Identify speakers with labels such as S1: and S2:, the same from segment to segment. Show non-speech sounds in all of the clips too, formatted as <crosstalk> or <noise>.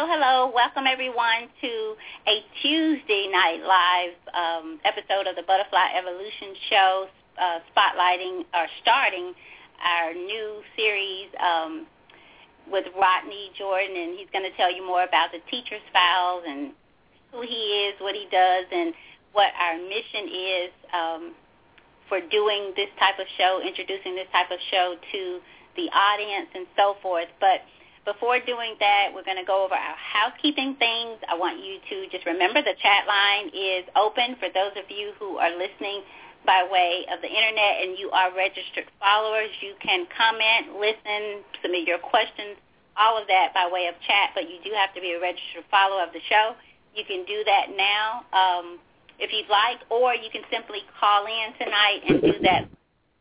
S1: Hello, hello. Welcome everyone to a Tuesday night live um, episode of the Butterfly Evolution Show, uh, spotlighting or starting our new series um, with Rodney Jordan, and he's going to tell you more about the teacher's files and who he is, what he does, and what our mission is um, for doing this type of show, introducing this type of show to the audience and so forth. But before doing that, we're going to go over our housekeeping things. I want you to just remember the chat line is open for those of you who are listening by way of the internet and you are registered followers. You can comment, listen, submit your questions, all of that by way of chat, but you do have to be a registered follower of the show. You can do that now um, if you'd like, or you can simply call in tonight and do that.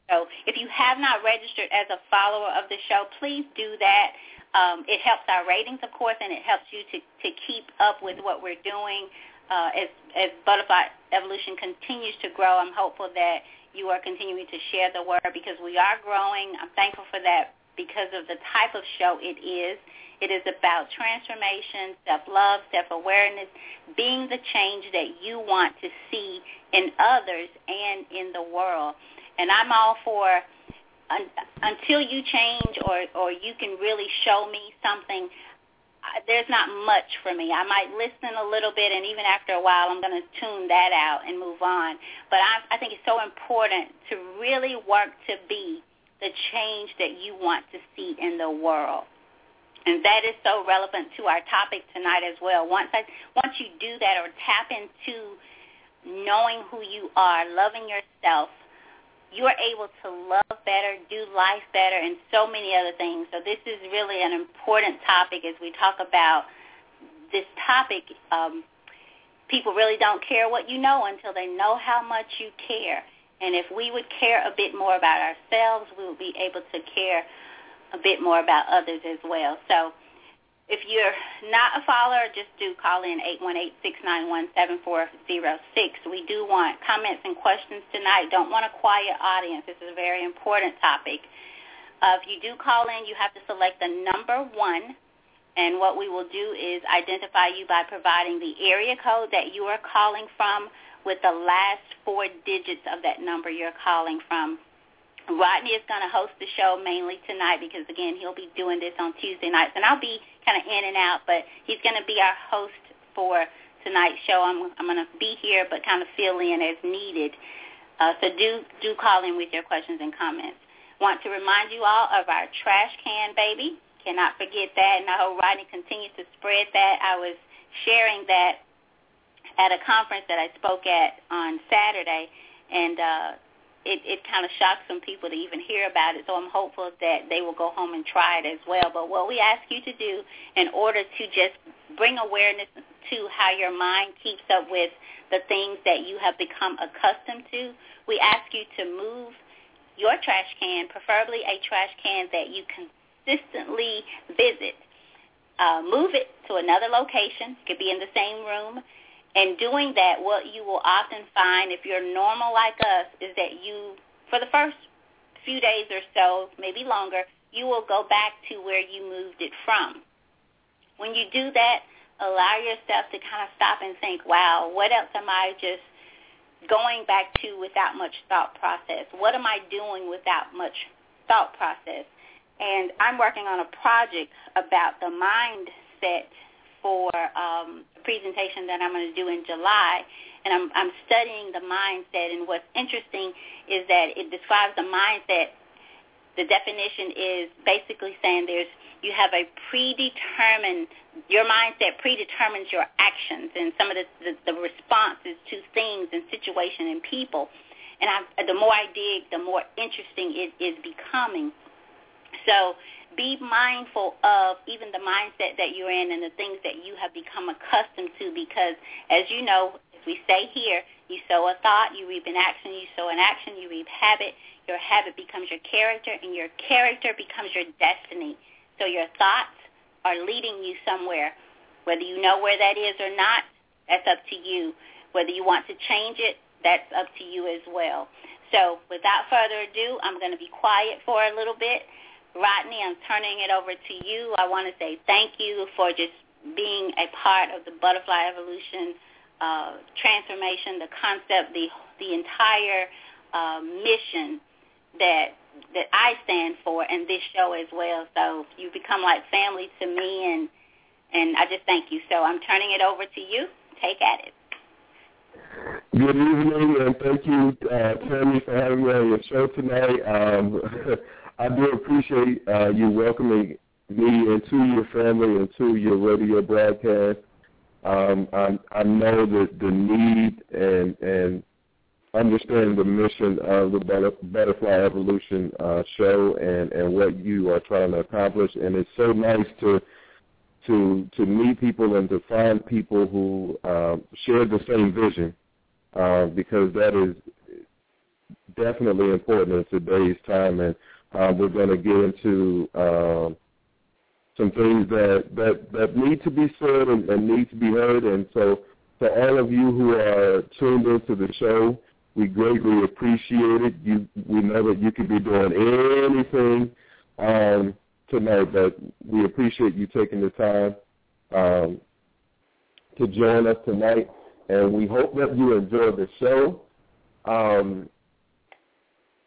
S1: So if you have not registered as a follower of the show, please do that. Um, it helps our ratings, of course, and it helps you to, to keep up with what we're doing. Uh, as, as Butterfly Evolution continues to grow, I'm hopeful that you are continuing to share the word because we are growing. I'm thankful for that because of the type of show it is. It is about transformation, self-love, self-awareness, being the change that you want to see in others and in the world. And I'm all for un- until you change or or you can really show me something there's not much for me. I might listen a little bit, and even after a while, I'm going to tune that out and move on. But I, I think it's so important to really work to be the change that you want to see in the world. And that is so relevant to our topic tonight as well. Once I, once you do that or tap into knowing who you are, loving yourself, you are able to love better, do life better, and so many other things. So this is really an important topic as we talk about this topic. Um, people really don't care what you know until they know how much you care. And if we would care a bit more about ourselves, we would be able to care a bit more about others as well. So if you're not a follower, just do call in 818-691-7406. We do want comments and questions tonight. Don't want a quiet audience. This is a very important topic. Uh, if you do call in, you have to select the number one, and what we will do is identify you by providing the area code that you are calling from with the last four digits of that number you're calling from. Rodney is going to host the show mainly tonight because, again, he'll be doing this on Tuesday nights. And I'll be kind of in and out, but he's going to be our host for tonight's show. I'm, I'm going to be here but kind of fill in as needed. Uh, so do, do call in with your questions and comments. Want to remind you all of our trash can baby. Cannot forget that, and I hope Rodney continues to spread that. I was sharing that at a conference that I spoke at on Saturday, and uh, it, it kind of shocks some people to even hear about it. So I'm hopeful that they will go home and try it as well. But what we ask you to do in order to just bring awareness to how your mind keeps up with the things that you have become accustomed to, we ask you to move your trash can, preferably a trash can that you consistently visit. Uh, move it to another location. It could be in the same room. And doing that, what you will often find if you're normal like us is that you, for the first few days or so, maybe longer, you will go back to where you moved it from. When you do that, allow yourself to kind of stop and think, wow, what else am I just going back to without much thought process? What am I doing without much thought process? And I'm working on a project about the mindset for um, presentation that I'm going to do in July, and I'm, I'm studying the mindset. And what's interesting is that it describes the mindset. The definition is basically saying there's you have a predetermined your mindset predetermines your actions and some of the, the, the responses to things and situation and people. And I, the more I dig, the more interesting it is becoming. So be mindful of even the mindset that you're in and the things that you have become accustomed to because as you know, If we stay here, you sow a thought, you reap an action, you sow an action, you reap habit. Your habit becomes your character, and your character becomes your destiny. So your thoughts are leading you somewhere. Whether you know where that is or not, that's up to you. Whether you want to change it, that's up to you as well. So without further ado, I'm going to be quiet for a little bit. Rodney, I'm turning it over to you. I want to say thank you for just being a part of the Butterfly Evolution uh, transformation, the concept, the the entire uh, mission that that I stand for, and this show as well. So you become like family to me, and and I just thank you. So I'm turning it over to you. Take at it.
S2: Good evening, and thank you, uh, Tammy, for having me on your show tonight. Um, <laughs> I do appreciate uh, you welcoming me into your family, into your radio broadcast. Um, I, I know that the need and and understand the mission of the Butterfly Evolution uh, show and and what you are trying to accomplish, and it's so nice to to to meet people and to find people who uh, share the same vision, uh, because that is definitely important in today's time, and uh, we're going to get into uh, some things that, that, that need to be said and, and need to be heard. And so for all of you who are tuned into the show, we greatly appreciate it. You, we know that you could be doing anything um, tonight, but we appreciate you taking the time um, to join us tonight, and we hope that you enjoy the show. Um,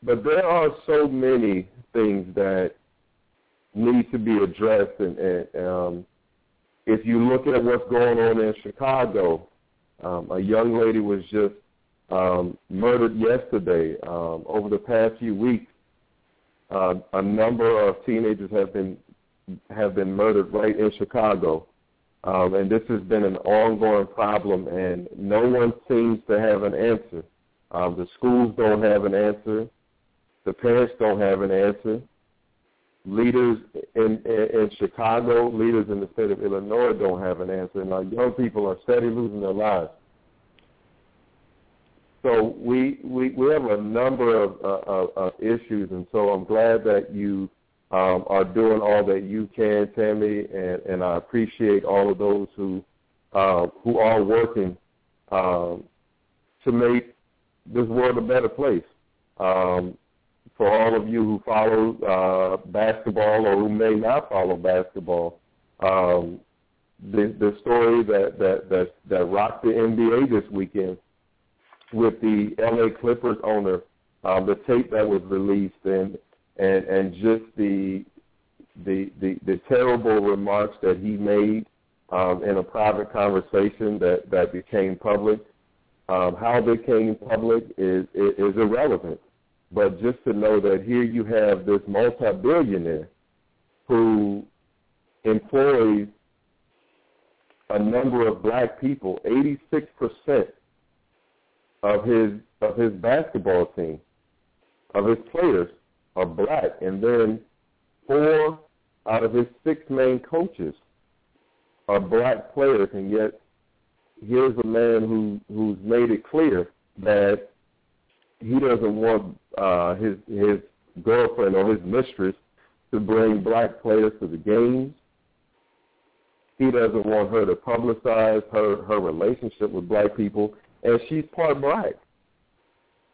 S2: but there are so many things that need to be addressed, and, and um, if you look at what's going on in Chicago, um, a young lady was just um, murdered yesterday. Um, over the past few weeks, uh, a number of teenagers have been have been murdered right in Chicago, um, and this has been an ongoing problem, and no one seems to have an answer. Um, the schools don't have an answer. The parents don't have an answer. Leaders in, in in Chicago, leaders in the state of Illinois don't have an answer, and our young people are steadily losing their lives. So we we, we have a number of, uh, of, of issues, and so I'm glad that you um, are doing all that you can, Tammy, and, and I appreciate all of those who uh, who are working um, to make this world a better place. Um, for all of you who follow uh, basketball or who may not follow basketball, um, the the story that that that that rocked the NBA this weekend with the LA Clippers owner, um, the tape that was released, and and and just the the the, the terrible remarks that he made um, in a private conversation that that became public. Um, how they came public is, is is irrelevant, but just to know that here you have this multi-billionaire who employs a number of black people, 86 percent of his of his basketball team, of his players are black, and then four out of his six main coaches are black players, and yet here's a man who who's made it clear that he doesn't want uh, his his girlfriend or his mistress to bring black players to the games. He doesn't want her to publicize her her relationship with black people and she's part black.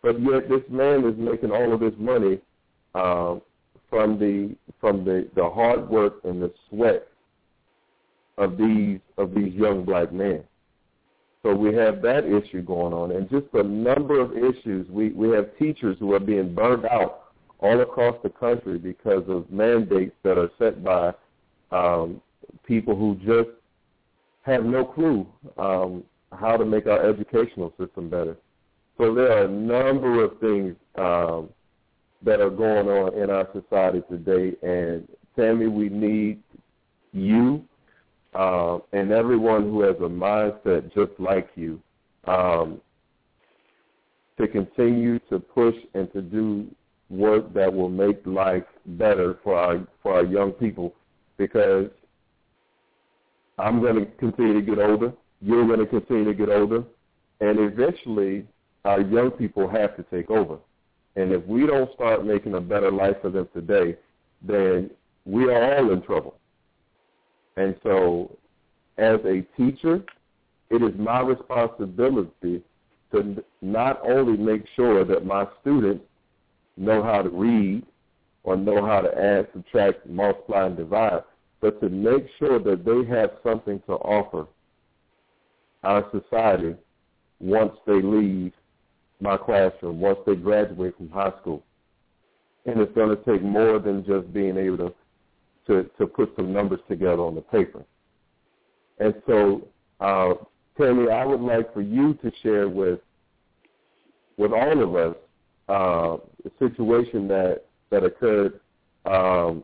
S2: But yet this man is making all of this money um, from the from the, the hard work and the sweat of these of these young black men. So we have that issue going on, and just a number of issues. We we have teachers who are being burned out all across the country because of mandates that are set by um, people who just have no clue um, how to make our educational system better. So there are a number of things um, that are going on in our society today, and Tammy, we need you uh, and everyone who has a mindset just like you um, to continue to push and to do work that will make life better for our for our young people because I'm going to continue to get older you're going to continue to get older. and eventually our young people have to take over. And if we don't start making a better life for them today, then we are all in trouble. And so as a teacher, it is my responsibility to not only make sure that my students know how to read or know how to add, subtract, multiply, and divide, but to make sure that they have something to offer our society once they leave my classroom, once they graduate from high school. And it's going to take more than just being able to, to, to put some numbers together on the paper. And so, uh, Tammy, I would like for you to share with with all of us uh, a situation that that occurred um,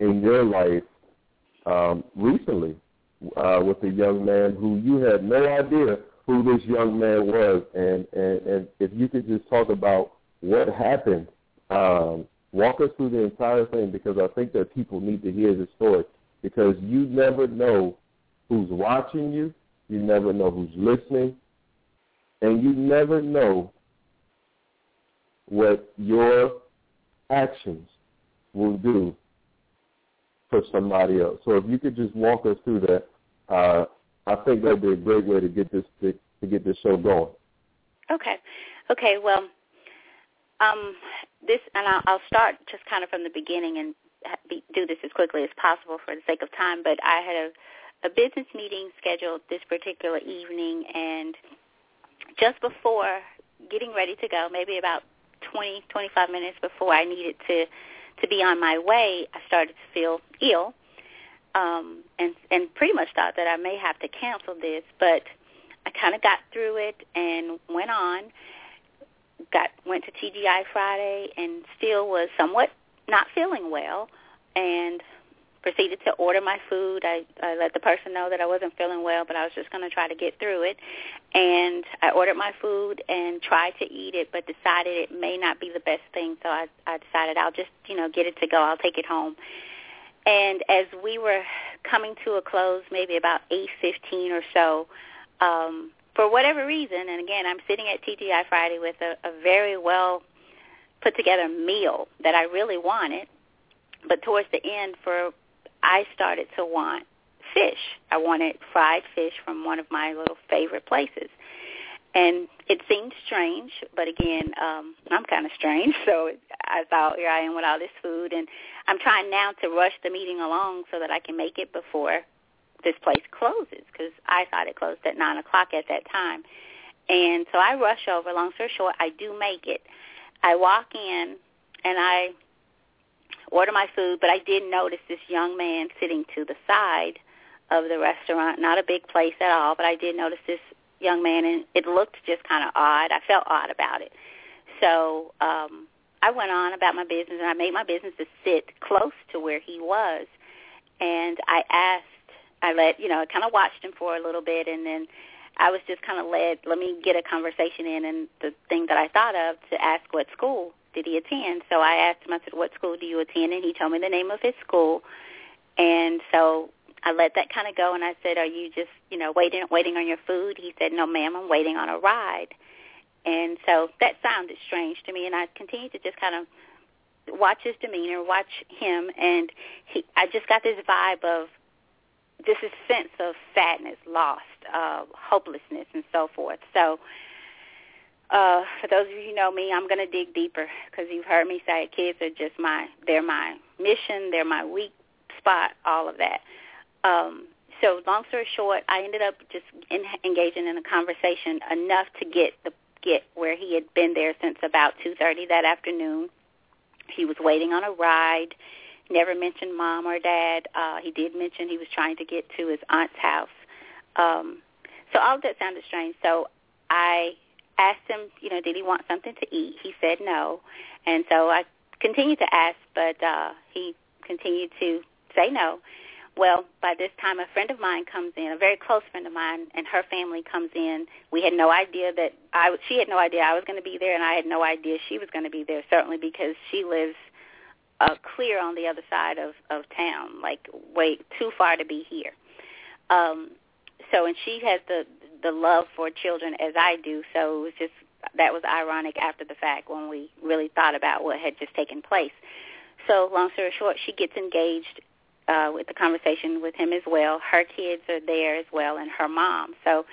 S2: in your life um, recently uh, with a young man who you had no idea who this young man was, and and, and if you could just talk about what happened, um, walk us through the entire thing because I think that people need to hear this story because you never know who's watching you, you never know who's listening, and you never know what your actions will do for somebody else. So if you could just walk us through that, uh, I think that'd be a great way to get this to, to get this show going.
S1: Okay, okay. Well, um, this and I'll, start just kind of from the beginning and do this as quickly as possible for the sake of time. But I had a a business meeting scheduled this particular evening, and just before getting ready to go, maybe about 20, 25 minutes before I needed to to be on my way, I started to feel ill, um, and and pretty much thought that I may have to cancel this, but I kind of got through it and went on. Got went to TGI Friday and still was somewhat not feeling well, and proceeded to order my food. I, I let the person know that I wasn't feeling well, but I was just going to try to get through it. And I ordered my food and tried to eat it, but decided it may not be the best thing. So I, I decided I'll just, you know, get it to go. I'll take it home. And as we were coming to a close, maybe about 8.15 or so, um, for whatever reason, and again, I'm sitting at TGI Friday with a, a very well put together meal that I really wanted. But towards the end, for I started to want fish. I wanted fried fish from one of my little favorite places. And it seemed strange, but again, um, I'm kind of strange, <laughs> so I thought, here I am with all this food, and I'm trying now to rush the meeting along so that I can make it before this place closes, because I thought it closed at 9 o'clock at that time. And so I rush over. Long story short, I do make it. I walk in, and I order my food, but I did notice this young man sitting to the side of the restaurant. Not a big place at all, but I did notice this young man, and it looked just kind of odd. I felt odd about it. So um, I went on about my business, and I made my business to sit close to where he was. And I asked, I let, you know, I kind of watched him for a little bit, and then I was just kind of led, let me get a conversation in, and the thing that I thought of to ask what school did he attend? So I asked him, I said, what school do you attend? And he told me the name of his school. And so I let that kind of go, and I said, are you just, you know, waiting waiting on your food? He said, no, ma'am, I'm waiting on a ride. And so that sounded strange to me, and I continued to just kind of watch his demeanor, watch him, and he, I just got this vibe of this is sense of sadness, lost, uh, hopelessness, and so forth. So uh, for those of you who know me, I'm going to dig deeper because you've heard me say kids are just my, they're my mission, they're my weak spot, all of that. Um, so long story short, I ended up just in, engaging in a conversation enough to get the get where he had been there since about 2:30 that afternoon. He was waiting on a ride. Never mentioned mom or dad. Uh, he did mention he was trying to get to his aunt's house. Um, so all of that sounded strange. So I asked him, you know, did he want something to eat? He said no. And so I continued to ask, but uh, he continued to say no. Well, by this time, a friend of mine comes in, a very close friend of mine, and her family comes in. We had no idea that I. She had no idea I was going to be there, and I had no idea she was going to be there. Certainly because she lives uh, clear on the other side of of town, like way too far to be here. Um, so, and she has the the love for children as I do. So it was just that was ironic after the fact when we really thought about what had just taken place. So long story short, she gets engaged uh, with the conversation with him as well. Her kids are there as well, and her mom. So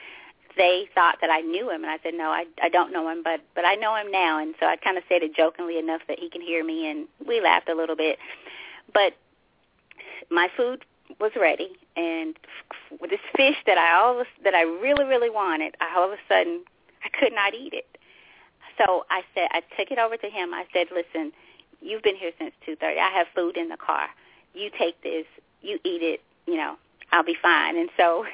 S1: they thought that I knew him, and I said, no, I, I don't know him, but but I know him now. And so I kind of said it jokingly enough that he can hear me, and we laughed a little bit. But my food was ready, and with this fish that I all that I really really wanted, I all of a sudden I could not eat it. So I said I took it over to him. I said, listen, you've been here since two thirty. I have food in the car. You take this, you eat it. You know, I'll be fine. And so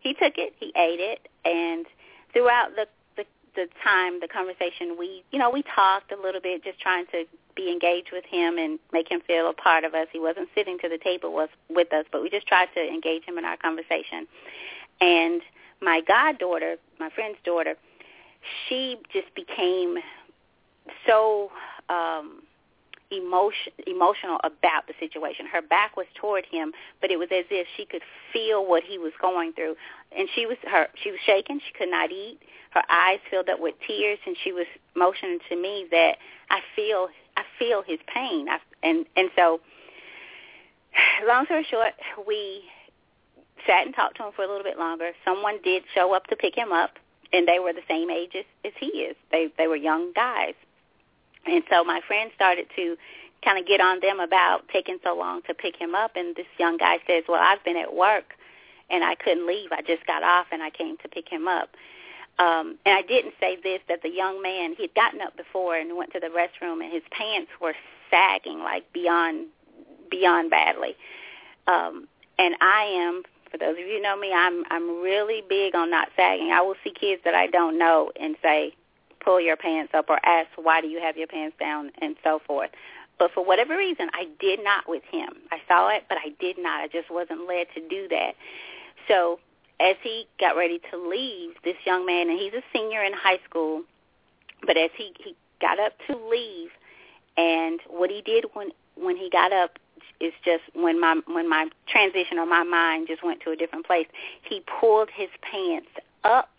S1: he took it, he ate it, and throughout the the, the time, the conversation, we you know we talked a little bit, just trying to be engaged with him and make him feel a part of us. He wasn't sitting to the table was with us, but we just tried to engage him in our conversation. And my goddaughter, my friend's daughter, she just became so um emotion emotional about the situation. Her back was toward him, but it was as if she could feel what he was going through. And she was her she was shaking, she could not eat. Her eyes filled up with tears and she was motioning to me that I feel I feel his pain. I, and and so long story short, we sat and talked to him for a little bit longer. Someone did show up to pick him up and they were the same age as, as he is. They they were young guys. And so my friend started to kind of get on them about taking so long to pick him up. And this young guy says, well, I've been at work and I couldn't leave. I just got off and I came to pick him up. Um, and I didn't say this, that the young man, he had gotten up before and went to the restroom and his pants were sagging like beyond, beyond badly. Um, and I am, for those of you who know me, I'm, I'm really big on not sagging. I will see kids that I don't know and say, pull your pants up or ask why do you have your pants down and so forth. But for whatever reason, I did not with him. I saw it, but I did not. I just wasn't led to do that. So as he got ready to leave, this young man, and he's a senior in high school, but as he, he got up to leave, and what he did when when he got up is just when my when my transition or my mind just went to a different place. He pulled his pants up,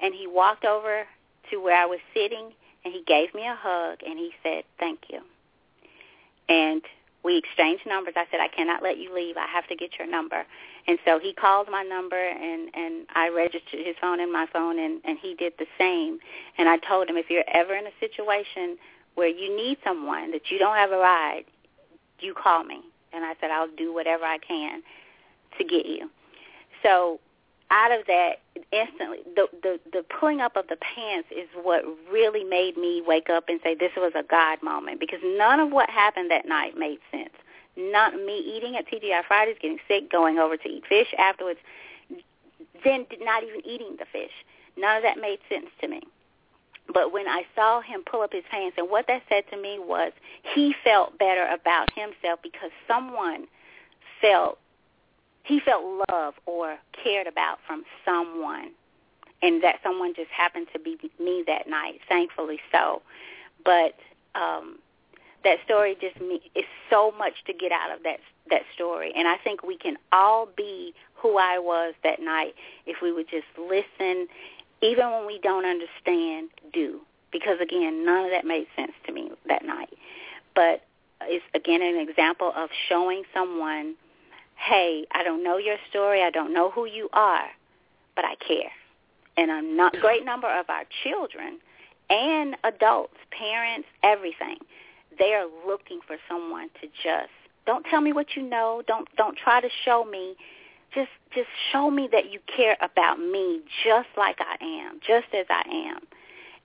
S1: and he walked over to where I was sitting and he gave me a hug and he said, thank you. And we exchanged numbers. I said, I cannot let you leave. I have to get your number. And so he called my number and, and I registered his phone in my phone and, and he did the same. And I told him, if you're ever in a situation where you need someone that you don't have a ride, you call me. And I said, I'll do whatever I can to get you. So out of that instantly the, the the pulling up of the pants is what really made me wake up and say this was a god moment because none of what happened that night made sense. Not me eating at TGI Fridays getting sick going over to eat fish afterwards then not even eating the fish. None of that made sense to me. But when I saw him pull up his pants and what that said to me was he felt better about himself because someone felt he felt love or cared about from someone and that someone just happened to be me that night thankfully so. But um that story just me is so much to get out of that that story. And i think we can all be who i was that night if we would just listen even when we don't understand do. Because again none of that made sense to me that night. But it's again an example of showing someone hey, I don't know your story, I don't know who you are, but I care. And a not great number of our children and adults, parents, everything, they are looking for someone to just don't tell me what you know, don't don't try to show me. Just just show me that you care about me just like I am, just as I am.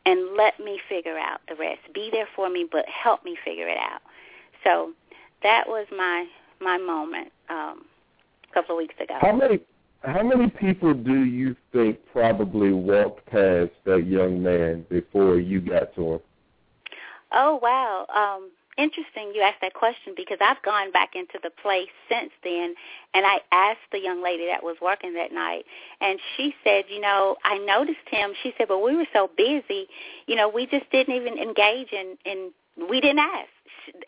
S1: And let me figure out the rest. Be there for me, but help me figure it out. So that was my my moment um, a couple of weeks ago.
S2: How many how many people do you think probably walked past that young man before you got to him?
S1: Oh wow. Um interesting you asked that question because I've gone back into the place since then and I asked the young lady that was working that night and she said, you know, I noticed him. She said, but we were so busy, you know, we just didn't even engage in in we didn't ask.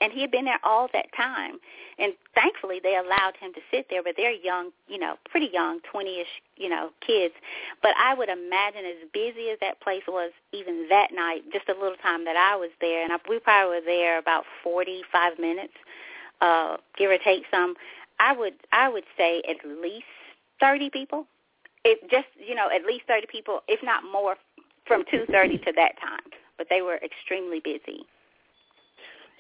S1: And he had been there all that time. And thankfully, they allowed him to sit there. But they're young, you know, pretty young, twenty-ish, you know, kids. But I would imagine as busy as that place was, even that night, just a little time that I was there, and I, we probably were there about forty-five minutes, uh, give or take some. I would I would say at least thirty people. It just you know at least thirty people, if not more, from two thirty to that time. But they were extremely busy.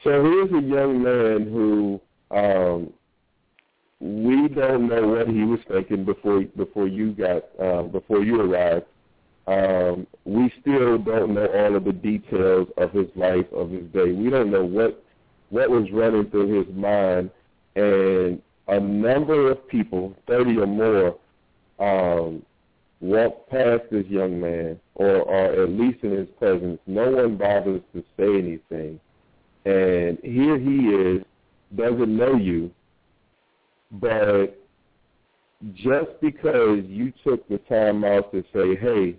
S2: So here's a young man who um, we don't know what he was thinking before before you got uh, before you arrived. Um, we still don't know all of the details of his life of his day. We don't know what what was running through his mind, and a number of people, thirty or more, um, walked past this young man, or, or at least in his presence. No one bothers to say anything. And here he is, doesn't know you, but just because you took the time out to say, hey,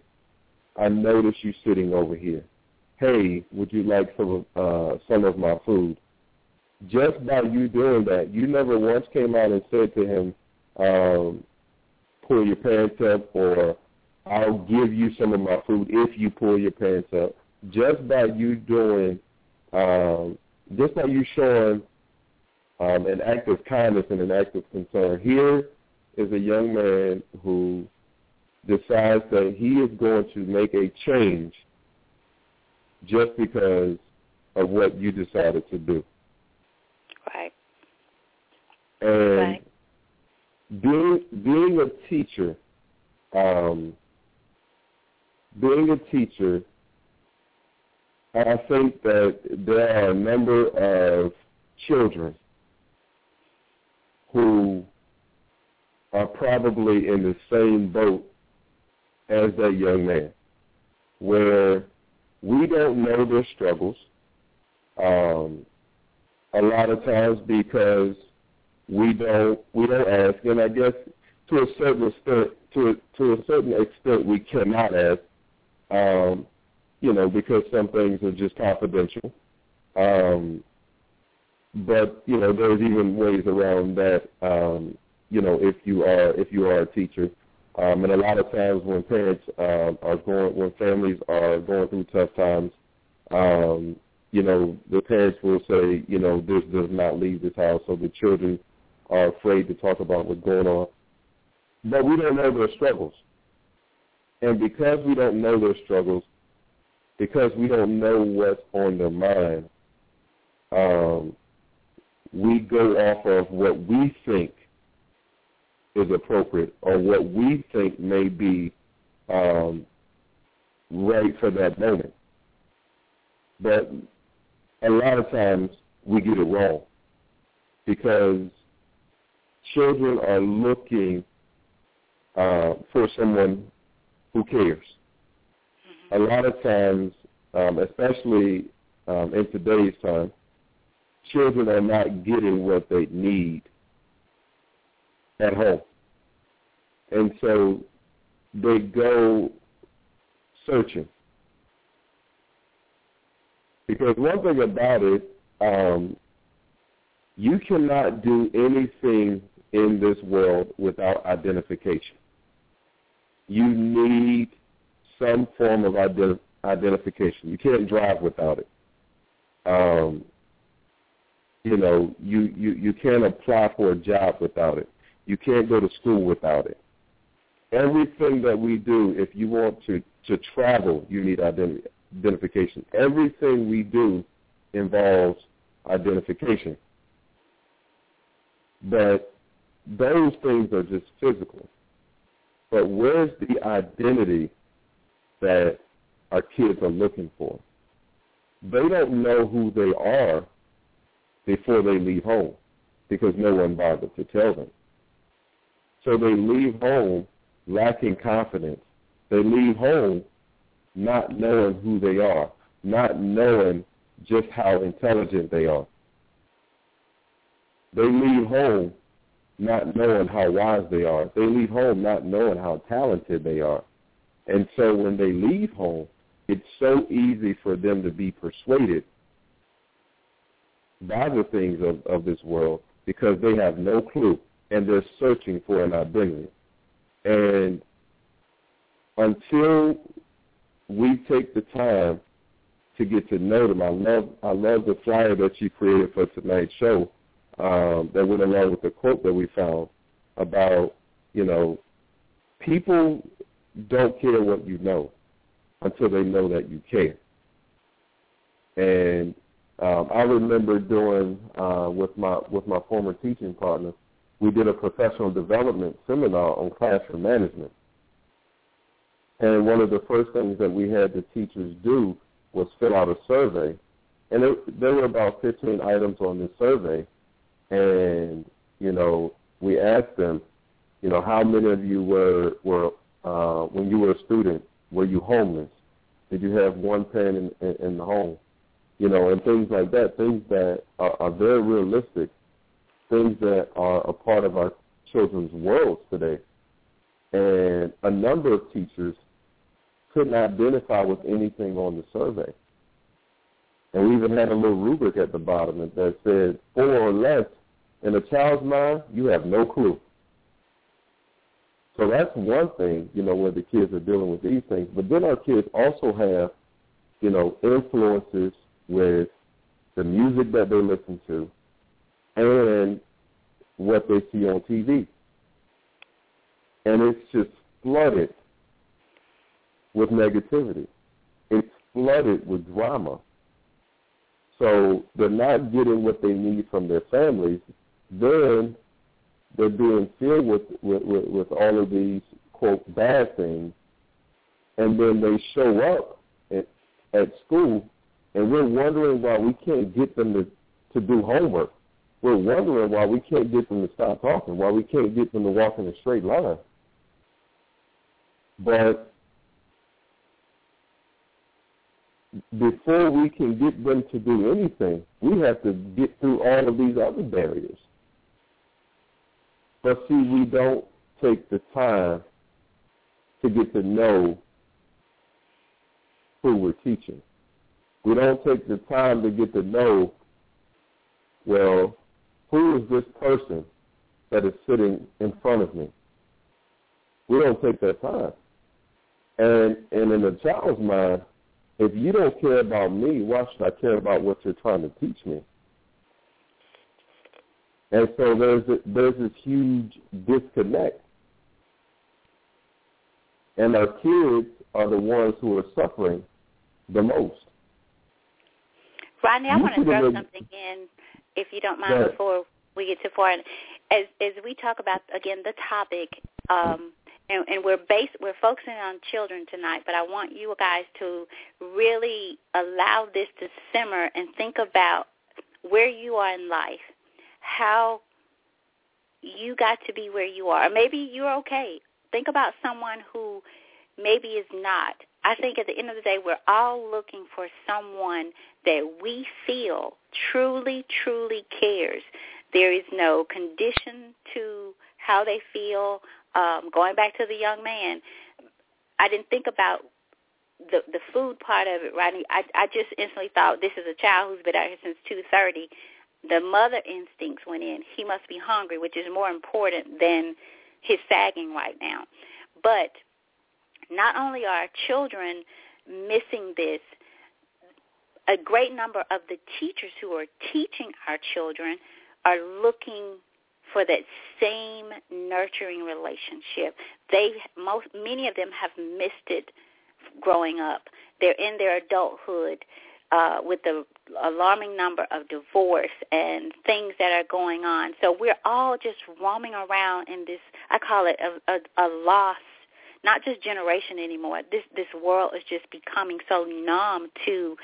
S2: I noticed you sitting over here. Hey, would you like some of, uh, some of my food? Just by you doing that, you never once came out and said to him, um, pull your pants up or I'll give you some of my food if you pull your pants up. Just by you doing, um, just by you showing um, an act of kindness and an act of concern. Here is a young man who decides that he is going to make a change just because of what you decided to do.
S1: Right.
S2: And
S1: right.
S2: being being a teacher, um, being a teacher, I think that there are a number of children who are probably in the same boat as that young man, where we don't know their struggles um, a lot of times because we don't we don't ask, and I guess to a certain extent to a, to a certain extent we cannot ask, um, you know, because some things are just confidential. Um, but you know, there's even ways around that. Um, you know, if you are if you are a teacher, um, and a lot of times when parents um, are going, when families are going through tough times, um, you know, the parents will say, you know, this does not leave this house, so the children are afraid to talk about what's going on. But we don't know their struggles. And because we don't know their struggles, because we don't know what's on their mind, um, we go off of what we think is appropriate or what we think may be um, right for that moment. But a lot of times we get it wrong because children are looking uh, for someone who cares. A lot of times, um, especially um, in today's time, children are not getting what they need at home. And so they go searching. Because one thing about it, um, you cannot do anything in this world without identification. You need some form of ident- identification. You can't drive without it. Um, you know, you, you, you can't apply for a job without it. You can't go to school without it. Everything that we do, if you want to, to travel, you need identi- identification. Everything we do involves identification. But those things are just physical. But where's the identity that our kids are looking for? They don't know who they are before they leave home because no one bothered to tell them. So they leave home lacking confidence. They leave home not knowing who they are, not knowing just how intelligent they are. They leave home not knowing how wise they are. They leave home not knowing how talented they are. And so when they leave home, it's so easy for them to be persuaded by the things of, of this world because they have no clue and they're searching for an identity. And until we take the time to get to know them, I love I love the flyer that you created for tonight's show um, that went along with the quote that we found about you know people don't care what you know until they know that you care. And um, I remember doing uh, with my with my former teaching partner, we did a professional development seminar on classroom management. And one of the first things that we had the teachers do was fill out a survey. And it, there were about 15 items on this survey. And, you know, we asked them, you know, how many of you were, were uh, when you were a student, were you homeless? Did you have one parent in, in, in the home? You know, and things like that, things that are, are very realistic, things that are a part of our children's worlds today. And a number of teachers couldn't identify with anything on the survey. And we even had a little rubric at the bottom that said four or less in a child's mind, you have no clue. So that's one thing, you know, where the kids are dealing with these things. But then our kids also have, you know, influences with the music that they listen to and what they see on TV. And it's just flooded with negativity. It's flooded with drama. So they're not getting what they need from their families. Then they're being filled with, with, with, with all of these, quote, bad things. And then they show up at, at school, and we're wondering why we can't get them to, to do homework. We're wondering why we can't get them to stop talking, why we can't get them to walk in a straight line. But before we can get them to do anything, we have to get through all of these other barriers. But see, we don't take the time to get to know who we're teaching. We don't take the time to get to know, well, who is this person that is sitting in front of me? We don't take that time. And and in a child's mind, if you don't care about me, why should I care about what you're trying to teach me? And so there's a, there's this huge disconnect. And our kids are the ones who are suffering the most.
S1: Rodney, I you want to throw something in, if you don't mind, before we get too far. As as we talk about again the topic, um, and, and we're based we're focusing on children tonight, but I want you guys to really allow this to simmer and think about where you are in life how you got to be where you are. Maybe you're okay. Think about someone who maybe is not. I think at the end of the day, we're all looking for someone that we feel truly, truly cares. There is no condition to how they feel. Um, going back to the young man, I didn't think about the the food part of it, Rodney. I I just instantly thought this is a child who's been out here since two thirty the mother instincts went in. He must be hungry, which is more important than his sagging right now. But not only are children missing this, a great number of the teachers who are teaching our children are looking for that same nurturing relationship. They most many of them have missed it growing up. They're in their adulthood uh, with the alarming number of divorce and things that are going on. So we're all just roaming around in this. I call it a, a, a loss, not just generation anymore. This this world is just becoming so numb to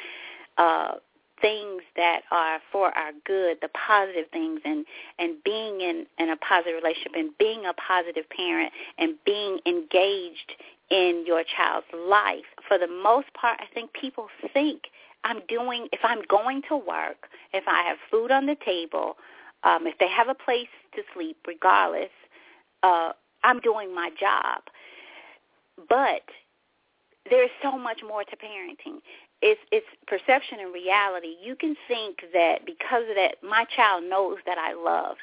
S1: uh, things that are for our good, the positive things, and and being in in a positive relationship, and being a positive parent, and being engaged in your child's life. For the most part, I think people think I'm doing, if I'm going to work, if I have food on the table, um, if they have a place to sleep, regardless, uh, I'm doing my job. But there's so much more to parenting. it's it's perception and reality. You can think that because of that, my child knows that I love.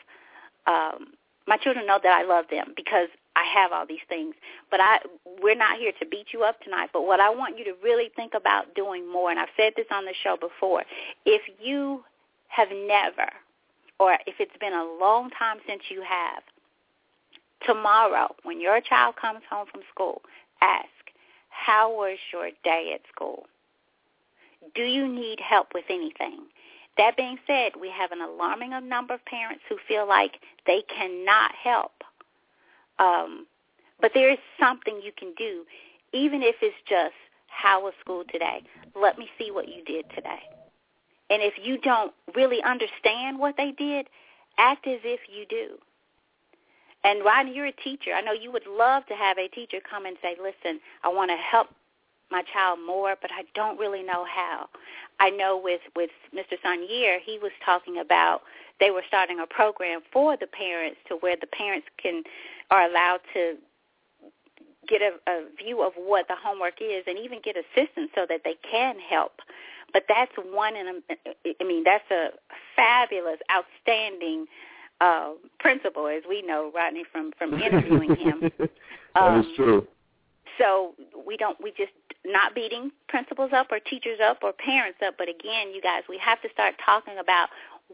S1: Um, my children know that I love them because I have all these things. But I we're not here to beat you up tonight. But what I want you to really think about doing more, and I've said this on the show before, if you have never, or if it's been a long time since you have, tomorrow when your child comes home from school, ask, how was your day at school? Do you need help with anything? That being said, we have an alarming number of parents who feel like they cannot help. Um, but there is something you can do, even if it's just, how was school today? Let me see what you did today. And if you don't really understand what they did, act as if you do. And Ryan, you're a teacher. I know you would love to have a teacher come and say, listen, I want to help my child more, but I don't really know how. I know with with Mr. Sonier, he was talking about they were starting a program for the parents to where the parents can are allowed to get a, a view of what the homework is and even get assistance so that they can help. But that's one in a, I mean that's a fabulous, outstanding uh, principal, as we know, Rodney, from from interviewing him. <laughs>
S2: that um, is true.
S1: So we don't we just not beating principals up or teachers up or parents up, but again, you guys, we have to start talking about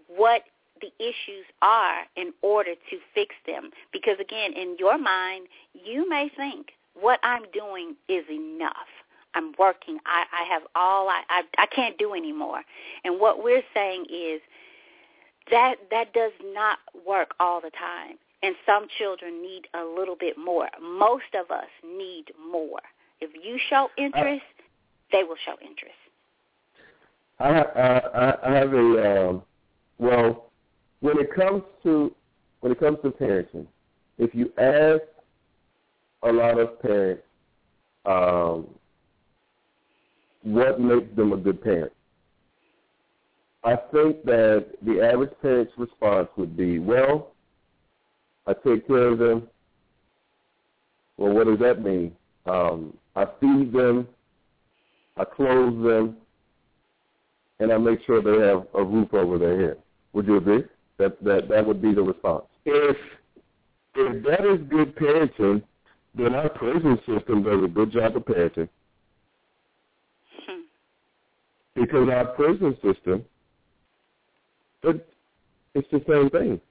S1: what the issues are in order to fix them. Because again, in your mind, you may think what I'm doing is enough. I'm working. I, I have all I, I I can't do anymore. And what we're saying is that that does not work all the time. And some children need a little bit more. Most of us need more. If you show interest, I, they will show interest.
S2: I I, I have a um, well when it comes to when it comes to parenting, if you ask a lot of parents um, what makes them a good parent, I think that the average parent's response would be, well, I take care of them. Well, what does that mean? Um, I feed them, I clothe them, and I make sure they have a roof over their head. Would you agree? That that that would be the response. If if that is good parenting, then our prison system does a good job of parenting. Hmm. Because our prison system, it, it's the same thing.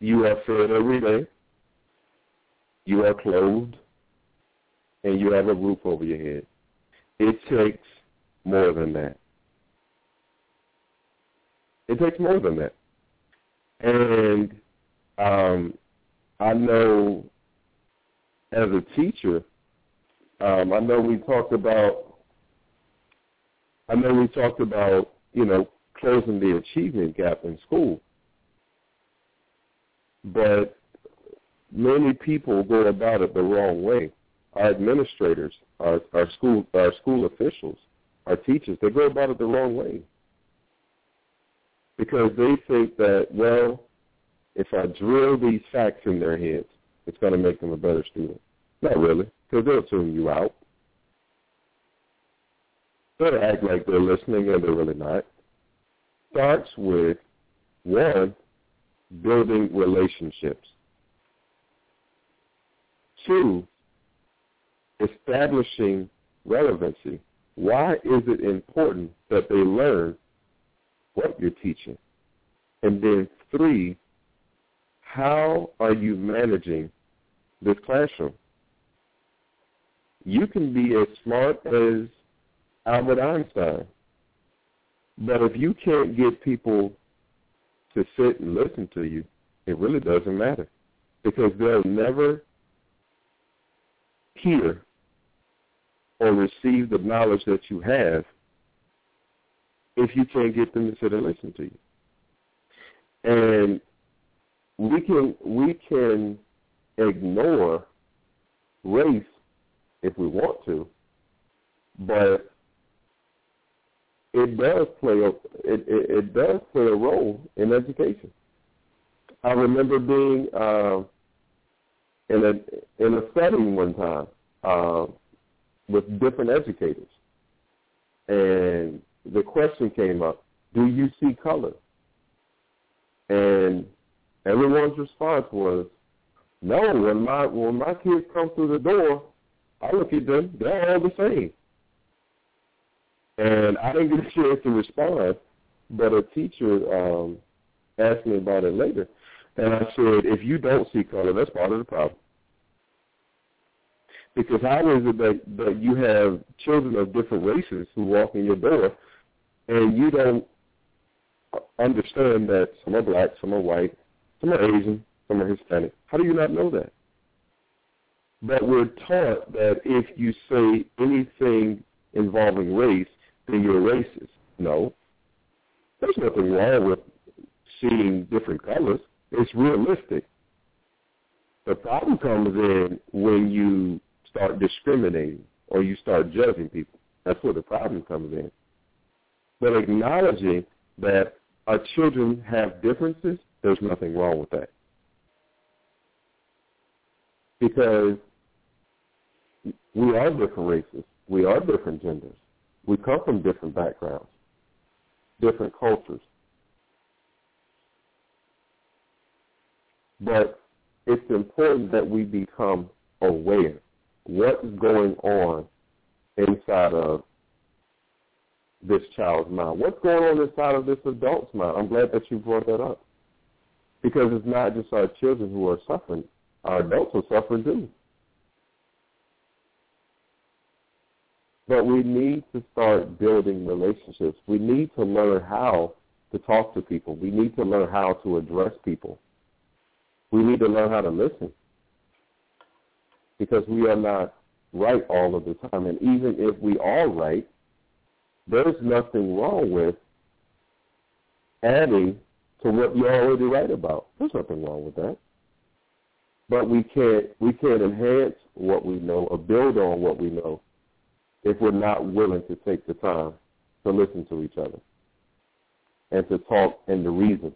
S2: You are fed every day. You are clothed and you have a roof over your head. It takes more than that. It takes more than that. And um, I know as a teacher, um, I know we talked about, I know we talked about, you know, closing the achievement gap in school. But many people go about it the wrong way our administrators, our, our school our school officials, our teachers, they go about it the wrong way. Because they think that, well, if I drill these facts in their heads, it's going to make them a better student. Not really, because they'll tune you out. They'll act like they're listening and they're really not. Starts with, one, building relationships. Two, establishing relevancy. Why is it important that they learn what you're teaching? And then three, how are you managing this classroom? You can be as smart as Albert Einstein, but if you can't get people to sit and listen to you, it really doesn't matter because they'll never hear or receive the knowledge that you have if you can't get them to sit and listen to you. And we can we can ignore race if we want to, but it does play a it, it, it does play a role in education. I remember being uh, in a in a setting one time uh, with different educators, and the question came up, do you see color? And everyone's response was, no, when my when my kids come through the door, I look at them, they're all the same. And I didn't get a chance to respond, but a teacher um, asked me about it later. And I said, if you don't see color, that's part of the problem. Because how is it that, that you have children of different races who walk in your door and you don't understand that some are black, some are white, some are Asian, some are Hispanic? How do you not know that? But we're taught that if you say anything involving race, then you're racist. No. There's nothing wrong with seeing different colors. It's realistic. The problem comes in when you start discriminating or you start judging people. That's where the problem comes in. But acknowledging that our children have differences, there's nothing wrong with that. Because we are different races. We are different genders. We come from different backgrounds, different cultures. But it's important that we become aware what's going on inside of this child's mind. What's going on inside of this adult's mind? I'm glad that you brought that up. Because it's not just our children who are suffering. Our adults are suffering too. But we need to start building relationships. We need to learn how to talk to people. We need to learn how to address people. We need to learn how to listen because we are not right all of the time. And even if we are right, there's nothing wrong with adding to what you're already write about. There's nothing wrong with that. But we can't we can't enhance what we know or build on what we know if we're not willing to take the time to listen to each other and to talk and to reason.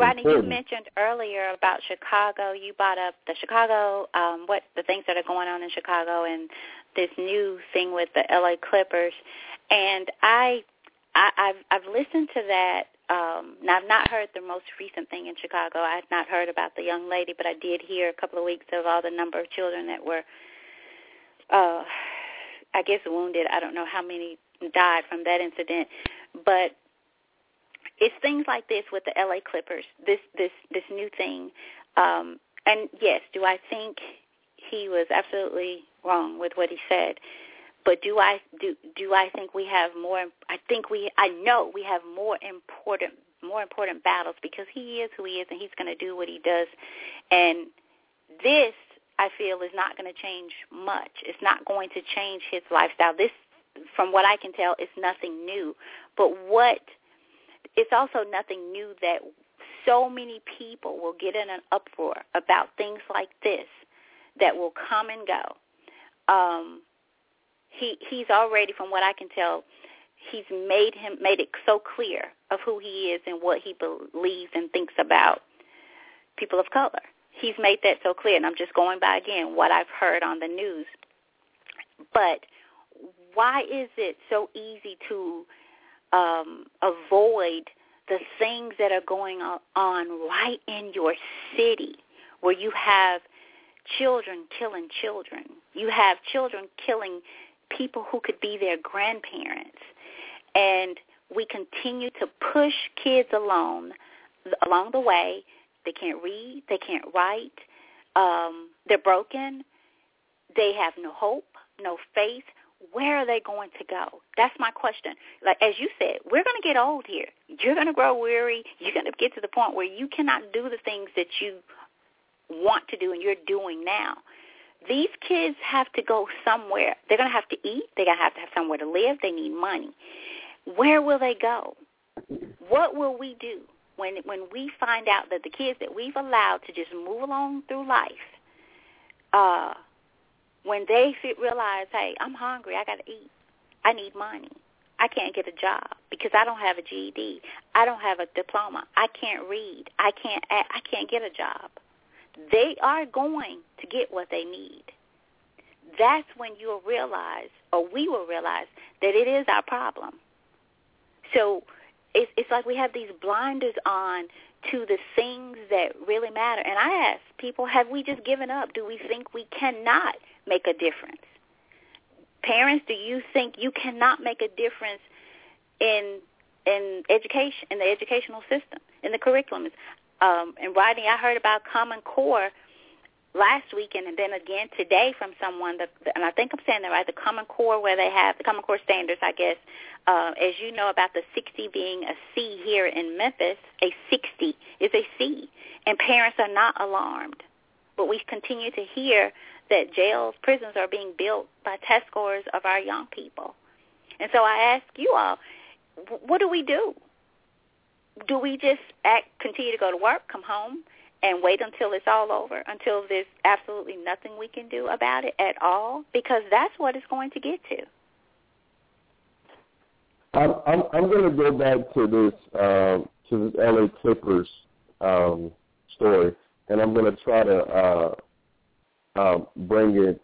S1: Rodney, you mentioned earlier about Chicago. You brought up the Chicago, um, what the things that are going on in Chicago, and this new thing with the LA Clippers. And I, I I've I've listened to that. Um, now I've not heard the most recent thing in Chicago. I've not heard about the young lady, but I did hear a couple of weeks of all the number of children that were, uh, I guess, wounded. I don't know how many died from that incident, but it's things like this with the LA Clippers. This this this new thing. Um, and yes, do I think he was absolutely wrong with what he said? But do I do do I think we have more? I think we I know we have more important more important battles because he is who he is and he's going to do what he does. And this I feel is not going to change much. It's not going to change his lifestyle. This, from what I can tell, is nothing new. But what it's also nothing new that so many people will get in an uproar about things like this that will come and go. Um, he he's already, from what I can tell, he's made him made it so clear of who he is and what he believes and thinks about people of color. He's made that so clear, and I'm just going by again what I've heard on the news. But why is it so easy to um, avoid the things that are going on right in your city where you have children killing children. You have children killing people who could be their grandparents. And we continue to push kids along along the way. They can't read, they can't write, um, they're broken, they have no hope, no faith, where are they going to go? That's my question. Like as you said, we're going to get old here. You're going to grow weary. You're going to get to the point where you cannot do the things that you want to do and you're doing now. These kids have to go somewhere. They're going to have to eat. They're going to have to have somewhere to live. They need money. Where will they go? What will we do when when we find out that the kids that we've allowed to just move along through life uh when they realize, hey, I'm hungry, I got to eat, I need money. I can't get a job because I don't have a GED. I don't have a diploma. I can't read. I can't. I can't get a job. They are going to get what they need. that's when you'll realize, or we will realize, that it is our problem. So it's, it's like we have these blinders on to the things that really matter. And I ask people, have we just given up? Do we think we cannot make a difference? Parents, do you think you cannot make a difference in in education in the educational system in the curriculums? Um, in writing, I heard about Common Core last weekend and then again today from someone that and I think I'm saying that right, the Common Core where they have the Common Core standards, I guess, uh, as you know about the 60 being a C here in Memphis, a 60 is a C, and parents are not alarmed. But we continue to hear that jails, prisons are being built by test scores of our young people. And so I ask you all, what do we do? Do we just act, continue to go to work, come home, and wait until it's all over, until there's absolutely nothing we can do about it at all? Because that's what it's going to get to.
S2: I'm I'm, I'm going to go back to this um, to this LA Clippers um, story, and I'm going to try to uh, uh, bring it.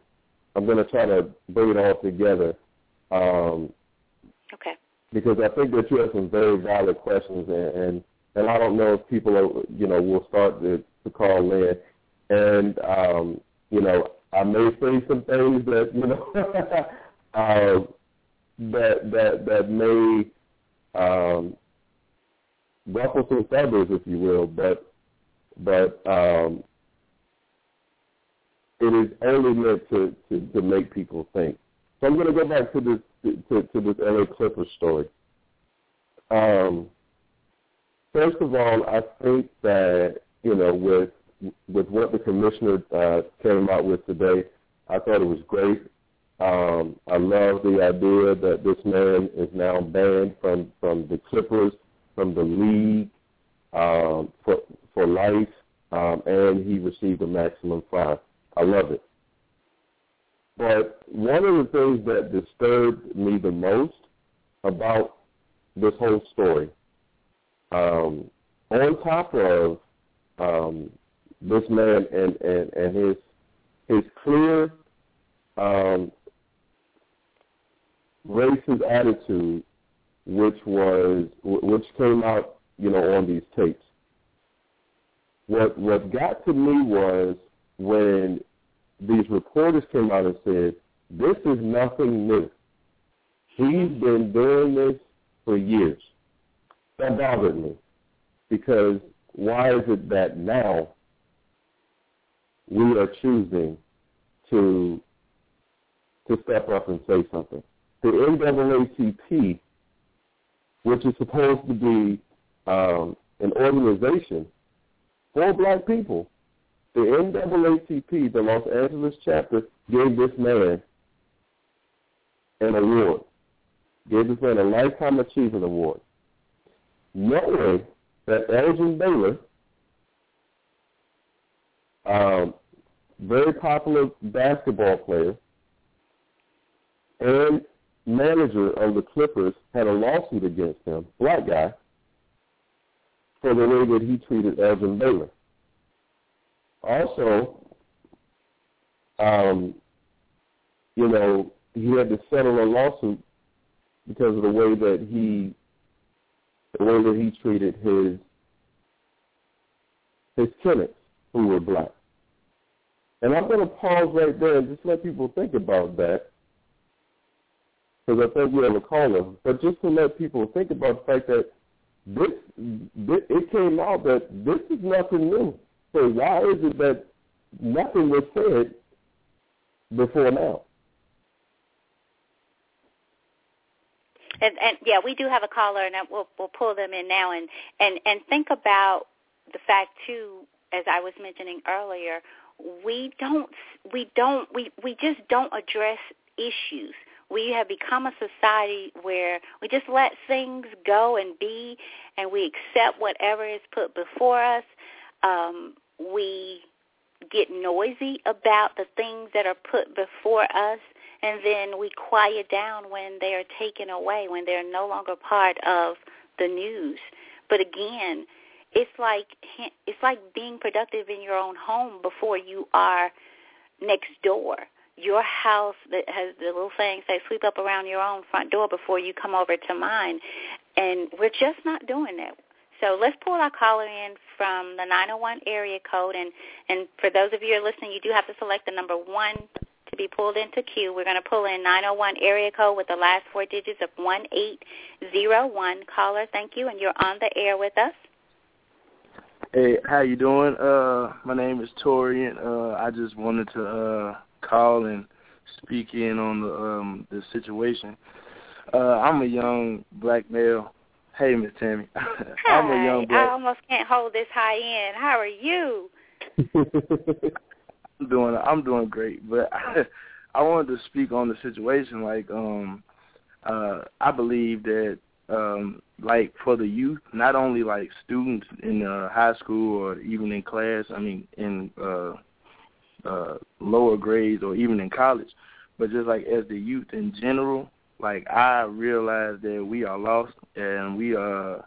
S2: I'm going to try to bring it all together. Um. Because I think that you have some very valid questions, and, and and I don't know if people are, you know will start to, to call in, and um, you know I may say some things that you know <laughs> uh, that that that may um, ruffle some feathers, if you will, but but um, it is only meant to, to, to make people think. So I'm going to go back to this to, to this LA Clippers story. Um, first of all, I think that you know with with what the commissioner uh, came out with today, I thought it was great. Um, I love the idea that this man is now banned from from the Clippers, from the league um, for for life, um, and he received a maximum fine. I love it. But one of the things that disturbed me the most about this whole story, um, on top of um, this man and, and, and his his clear um, racist attitude, which was which came out, you know, on these tapes. What what got to me was when these reporters came out and said, "This is nothing new. He's been doing this for years." That bothered me because why is it that now we are choosing to to step up and say something? the NAACP, which is supposed to be um, an organization for black people, the NAACP, the Los Angeles chapter, gave this man an award, gave this man a Lifetime Achievement Award, knowing that Elgin Baylor, um, very popular basketball player, and manager of the Clippers had a lawsuit against him, black guy, for the way that he treated Elgin Baylor. Also, um, you know, he had to settle a lawsuit because of the way that he, the way that he treated his his tenants who were black. And I'm going to pause right there and just let people think about that because I think we have a caller. But just to let people think about the fact that this, this it came out that this is nothing new. So why is it that nothing was said before now?
S1: And, and yeah, we do have a caller, and we'll we'll pull them in now, and and and think about the fact too, as I was mentioning earlier, we don't we don't we we just don't address issues we have become a society where we just let things go and be, and we accept whatever is put before us. Um, we get noisy about the things that are put before us, and then we quiet down when they are taken away, when they're no longer part of the news. But again, it's like it's like being productive in your own home before you are next door. Your house that has the little saying say sweep up around your own front door before you come over to mine. And we're just not doing that so let's pull our caller in from the 901 area code and and for those of you who are listening you do have to select the number 1 to be pulled into queue we're going to pull in 901 area code with the last four digits of 1801 caller thank you and you're on the air with us
S3: Hey, how you doing? Uh, my name is Torian. Uh, I just wanted to uh, call and speak in on the um, the situation. Uh, I'm a young black male. Hey, Miss Tammy. <laughs> I'm a young black.
S1: I almost can't hold this high end. How are you? <laughs>
S3: I'm doing. I'm doing great, but I, <laughs> I wanted to speak on the situation. Like, um, uh, I believe that um like for the youth not only like students in uh high school or even in class i mean in uh uh lower grades or even in college but just like as the youth in general like i realize that we are lost and we are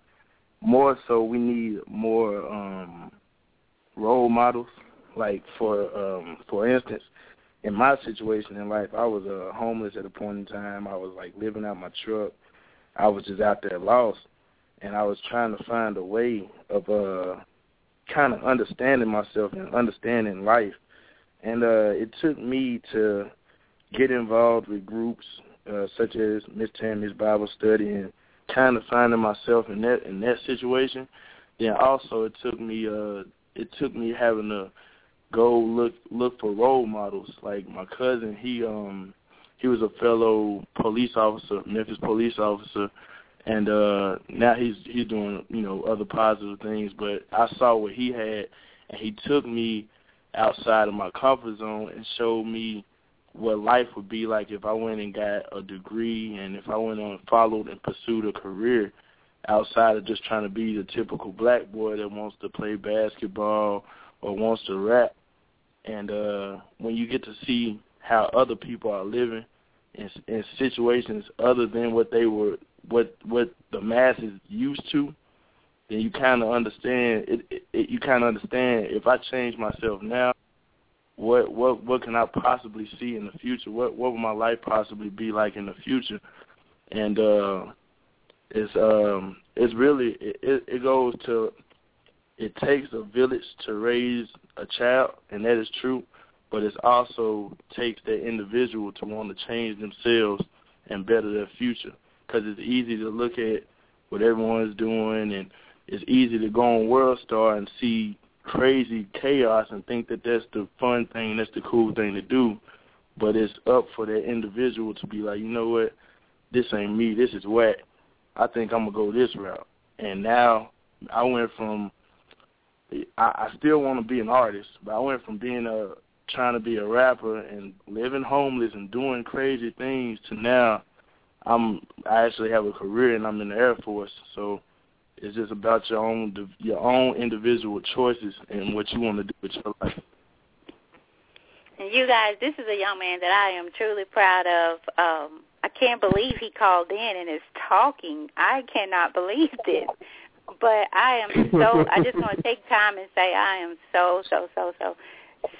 S3: more so we need more um role models. Like for um for instance in my situation in life i was uh homeless at a point in time. I was like living out my truck. I was just out there lost, and I was trying to find a way of uh kind of understanding myself and understanding life. And uh it took me to get involved with groups uh such as Miss Tammy's Bible study and kind of finding myself in that in that situation. Then also it took me uh it took me having to go look look for role models. Like my cousin, he um he was a fellow police officer, Memphis police officer, and uh now he's he's doing you know other positive things. But I saw what he had, and he took me outside of my comfort zone and showed me what life would be like if I went and got a degree and if I went on and followed and pursued a career outside of just trying to be the typical black boy that wants to play basketball or wants to rap. And uh when you get to see how other people are living in, in situations other than what they were what what the masses used to, then you kind of understand it, it, it. You kind of understand if I change myself now, what what what can I possibly see in the future? What what will my life possibly be like in the future? And uh, it's um it's really it, it goes to it takes a village to raise a child, and that is true but it also takes that individual to want to change themselves and better their future. Because it's easy to look at what everyone's doing, and it's easy to go on World Star and see crazy chaos and think that that's the fun thing, that's the cool thing to do. But it's up for that individual to be like, you know what, this ain't me, this is whack. I think I'm gonna go this route. And now I went from I, I still want to be an artist, but I went from being a trying to be a rapper and living homeless and doing crazy things to now I'm I actually have a career and I'm in the Air Force. So it's just about your own your own individual choices and what you want to do with your life.
S1: And you guys, this is a young man that I am truly proud of. Um, I can't believe he called in and is talking. I cannot believe this. But I am so I just want to take time and say I am so so so so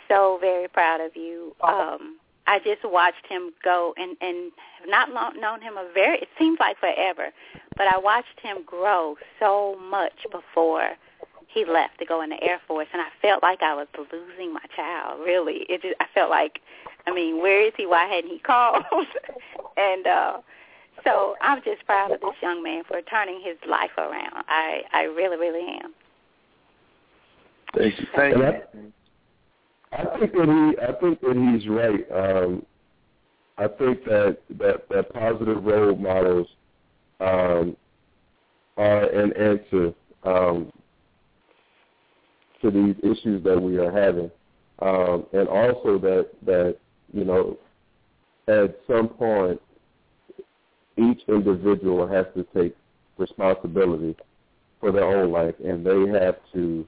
S1: so very proud of you. Um, I just watched him go and and have not long, known him a very it seems like forever, but I watched him grow so much before he left to go in the Air Force, and I felt like I was losing my child. Really, it just I felt like, I mean, where is he? Why hadn't he <laughs> called? and uh, so I'm just proud of this young man for turning his life around. I I really really am.
S3: Thank you. Thank you.
S2: I think that he, I think that he's right. Um, I think that that that positive role models um, are an answer um, to these issues that we are having, um, and also that that you know, at some point, each individual has to take responsibility for their own life, and they have to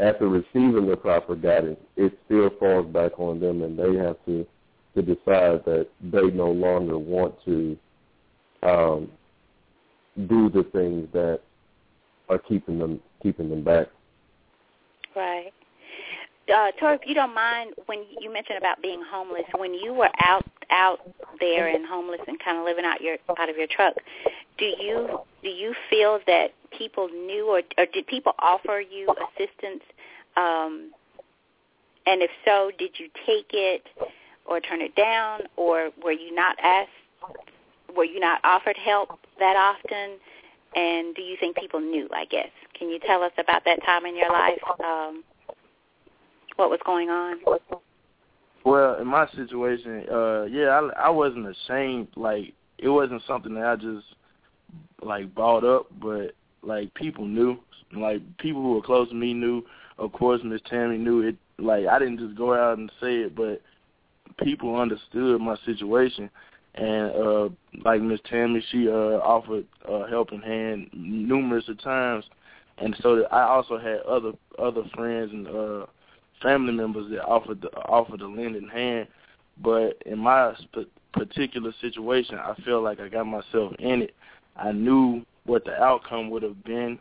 S2: after receiving the proper guidance, it still falls back on them, and they have to to decide that they no longer want to um, do the things that are keeping them keeping them back.
S1: Right. uh, Tori, if you don't mind, when you mentioned about being homeless, when you were out out there and homeless and kind of living out your out of your truck, do you do you feel that people knew or or did people offer you assistance? Um, and if so, did you take it or turn it down, or were you not asked? Were you not offered help that often? And do you think people knew? I guess. Can you tell us about that time in your life? Um, what was going on?
S3: Well, in my situation, uh yeah, I I wasn't ashamed like it wasn't something that I just like bought up, but like people knew. Like people who were close to me knew. Of course Miss Tammy knew it like I didn't just go out and say it, but people understood my situation and uh like Miss Tammy she uh offered a helping hand numerous of times and so I also had other other friends and uh family members that offered the, offered a lending hand but in my particular situation I feel like I got myself in it I knew what the outcome would have been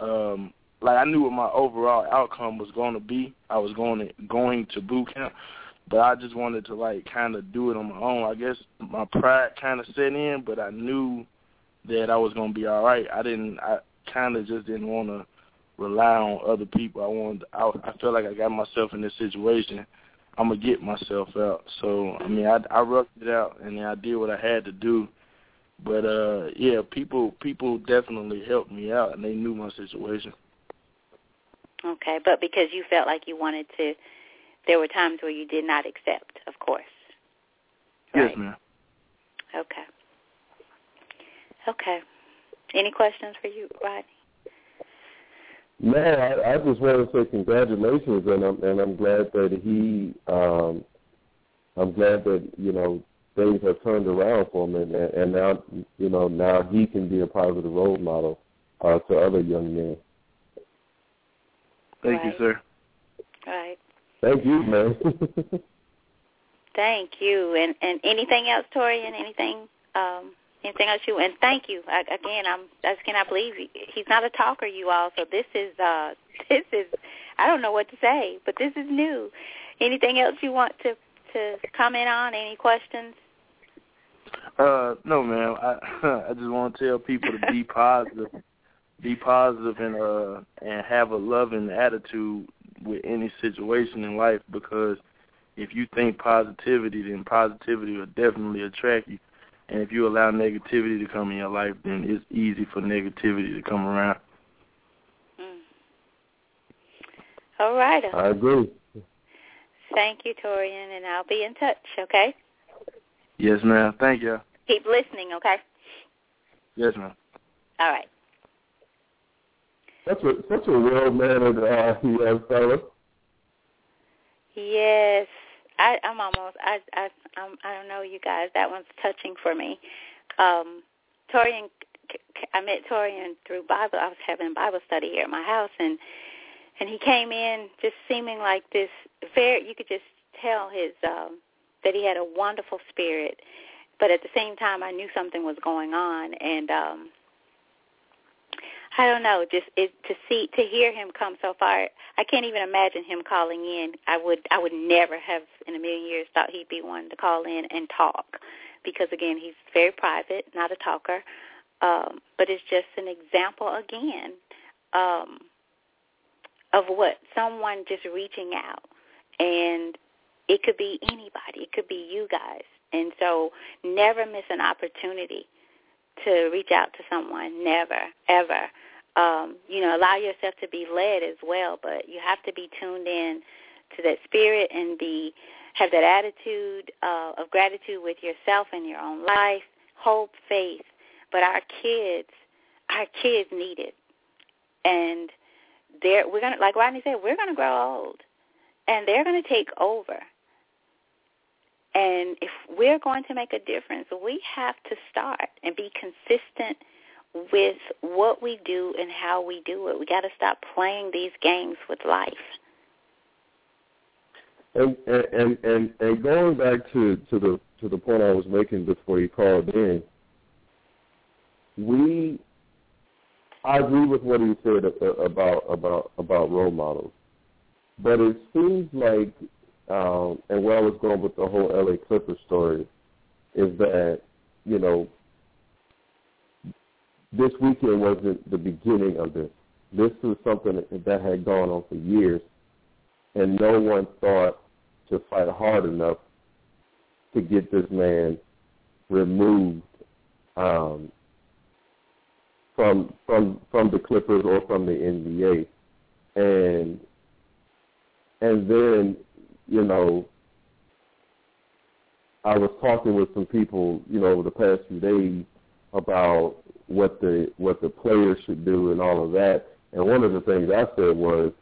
S3: um like I knew what my overall outcome was going to be I was going to going to boot camp but I just wanted to like kind of do it on my own. I guess my pride kind of set in, but I knew that I was gonna be all right. I didn't. I kind of just didn't want to rely on other people. I wanted. I, I feel like I got myself in this situation. I'm gonna get myself out. So I mean, I I roughed it out and I did what I had to do. But uh yeah, people people definitely helped me out and they knew my situation.
S1: Okay, but because you felt like you wanted to there were times where you did not accept, of course.
S3: Right? Yes, ma'am.
S1: Okay. Okay. Any questions for you, Rodney?
S2: Man, I, I just want to say congratulations, and I'm and I'm glad that he, um, I'm glad that you know things have turned around for him, and and now you know now he can be a positive role model uh, to other young men.
S3: Thank
S1: right.
S3: you, sir.
S1: Right.
S2: Thank you, man. <laughs>
S1: thank you. And and anything else, Tori? And anything um anything else you and thank you. I, again, I'm I just cannot believe he, he's not a talker, you all. So this is uh <laughs> this is I don't know what to say, but this is new. Anything else you want to to comment on? Any questions?
S3: Uh, no, ma'am. I <laughs> I just want to tell people to be <laughs> positive, be positive, and uh, and have a loving attitude with any situation in life because if you think positivity, then positivity will definitely attract you. And if you allow negativity to come in your life, then it's easy for negativity to come around.
S1: Mm. All right.
S2: I agree.
S1: Thank you, Torian, and I'll be in touch, okay?
S3: Yes, ma'am. Thank you.
S1: Keep listening, okay?
S3: Yes, ma'am.
S1: All right.
S2: That's a such a well mannered uh, <laughs> young fella.
S1: Yes, I, I'm almost. I I I'm, I don't know, you guys. That one's touching for me. Um, Torian, I met Torian through Bible. I was having Bible study here at my house, and and he came in just seeming like this. Very, you could just tell his um, that he had a wonderful spirit, but at the same time, I knew something was going on, and um, I don't know, just it, to see to hear him come so far. I can't even imagine him calling in. I would I would never have in a million years thought he'd be one to call in and talk because again, he's very private, not a talker. Um, but it's just an example again um, of what someone just reaching out, and it could be anybody. It could be you guys, and so never miss an opportunity to reach out to someone. Never, ever um, you know, allow yourself to be led as well, but you have to be tuned in to that spirit and be have that attitude uh, of gratitude with yourself and your own life, hope, faith. But our kids, our kids need it, and they're we're gonna like Rodney said, we're gonna grow old, and they're gonna take over. And if we're going to make a difference, we have to start and be consistent with what we do and how we do it. We got to stop playing these games with life.
S2: And and and and going back to to the to the point I was making before you called in, we I agree with what he said about about about role models, but it seems like, um, and where I was going with the whole LA Clippers story, is that you know this weekend wasn't the beginning of this. This was something that had gone on for years, and no one thought to fight hard enough to get this man removed um, from from from the Clippers or from the NBA, and and then you know I was talking with some people you know over the past few days about what the what the players should do and all of that, and one of the things I said was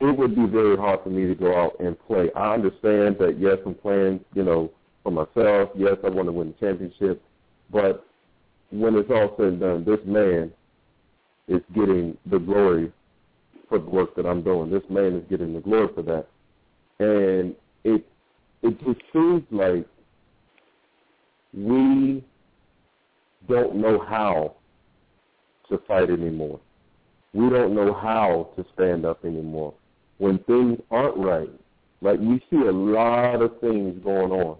S2: it would be very hard for me to go out and play. I understand that yes, I'm playing, you know, for myself. Yes, I want to win the championship, but when it's all said and done, this man is getting the glory for the work that I'm doing. This man is getting the glory for that, and it it just seems like we don't know how to fight anymore. We don't know how to stand up anymore when things aren't right. Like we see a lot of things going on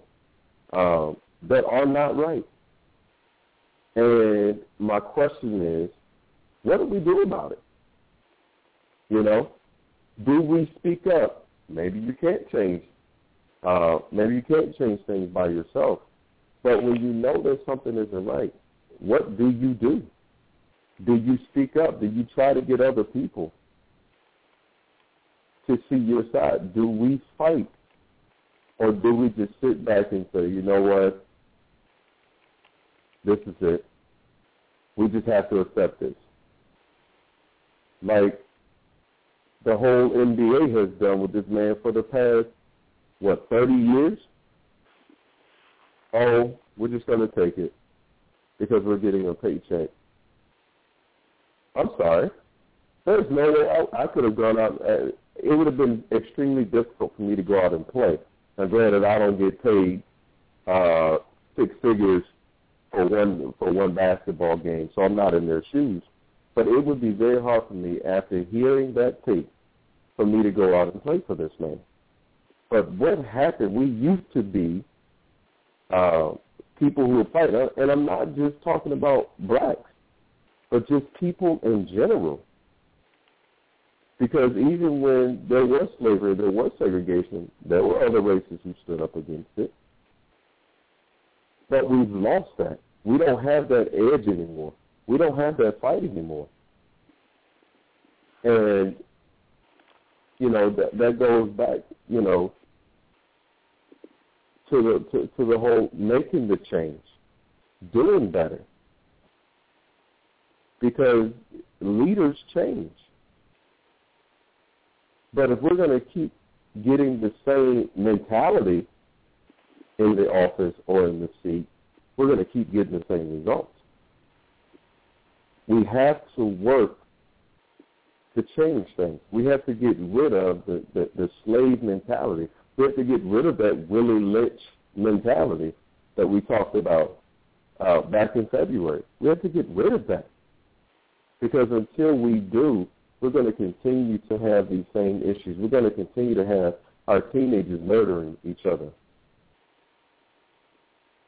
S2: um, that are not right. And my question is, what do we do about it? You know, do we speak up? Maybe you can't change. Uh, maybe you can't change things by yourself. But when you know that something isn't right, what do you do? Do you speak up? Do you try to get other people to see your side? Do we fight? Or do we just sit back and say, you know what? This is it. We just have to accept this. Like the whole NBA has done with this man for the past, what, 30 years? Oh, we're just going to take it because we're getting a paycheck. I'm sorry. There's no way I, I could have gone out. Uh, it would have been extremely difficult for me to go out and play. Now, granted, I don't get paid uh, six figures for one for one basketball game, so I'm not in their shoes. But it would be very hard for me after hearing that tape for me to go out and play for this man. But what happened? We used to be uh, people who would fight, and I'm not just talking about blacks but just people in general. Because even when there was slavery, there was segregation, there were other races who stood up against it. But we've lost that. We don't have that edge anymore. We don't have that fight anymore. And, you know, that, that goes back, you know, to the to, to the whole making the change, doing better because leaders change. But if we're going to keep getting the same mentality in the office or in the seat, we're going to keep getting the same results. We have to work to change things. We have to get rid of the, the, the slave mentality. We have to get rid of that Willie Lynch mentality that we talked about uh, back in February. We have to get rid of that. Because until we do, we're going to continue to have these same issues. We're going to continue to have our teenagers murdering each other.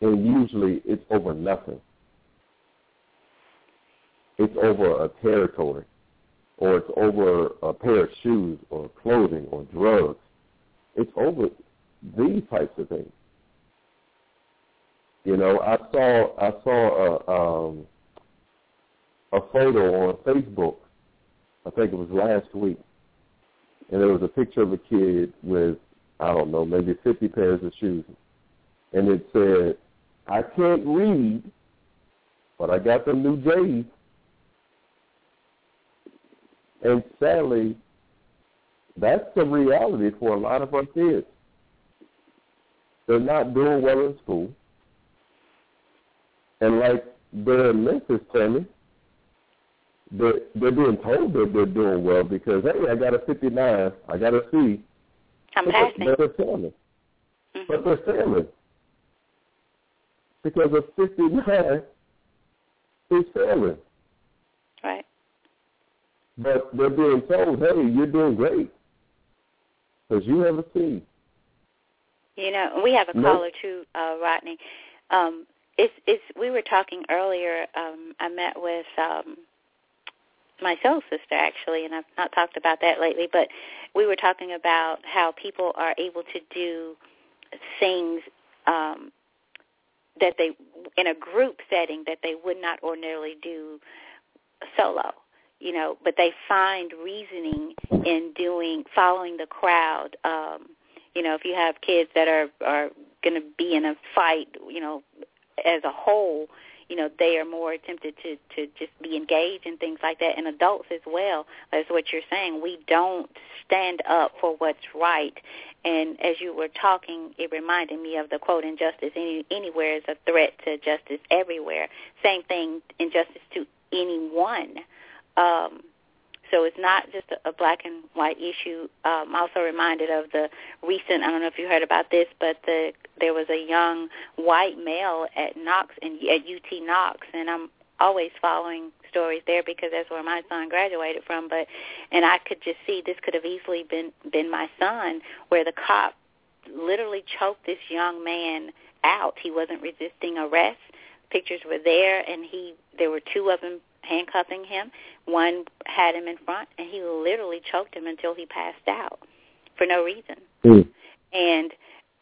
S2: And usually it's over nothing. It's over a territory, or it's over a pair of shoes, or clothing, or drugs. It's over these types of things. You know, I saw I saw a um, a photo on Facebook. I think it was last week, and there was a picture of a kid with I don't know maybe 50 pairs of shoes, and it said, "I can't read, but I got the new J's." And sadly, that's the reality for a lot of our kids. They're not doing well in school. And like the Memphis Tammy, they're, they're being told that they're doing well because hey, I got a 59, I got a C.
S1: I'm
S2: but
S1: passing.
S2: They're, they're failing,
S1: mm-hmm.
S2: but they're failing because a 59 is failing. But they're being told, hey, you're doing great. because you have a seed.
S1: You know, we have a
S2: Nope.
S1: caller too, uh, Rodney. Um, it's it's. We were talking earlier. Um, I met with um, my soul sister actually, and I've not talked about that lately. But we were talking about how people are able to do things um, that they in a group setting that they would not ordinarily do solo you know but they find reasoning in doing following the crowd um you know if you have kids that are are going to be in a fight you know as a whole you know they are more tempted to to just be engaged in things like that and adults as well as what you're saying. We don't stand up for what's right. And as you were talking it reminded me of the quote injustice any, anywhere is a threat to justice everywhere. Same thing injustice to anyone um so it's not just a, black and white issue. Um, I'm also reminded of the recent. I don't know if you heard about this, but the there was a young white male at Knox and at UT Knox, and I'm always following stories there because that's where my son graduated from. But and I could just see this could have easily been been my son, where the cop literally choked this young man out. He wasn't resisting arrest. Pictures were there, and he there were two of them handcuffing him. One had him in front, and he literally choked him until he passed out for no reason.
S2: Mm.
S1: And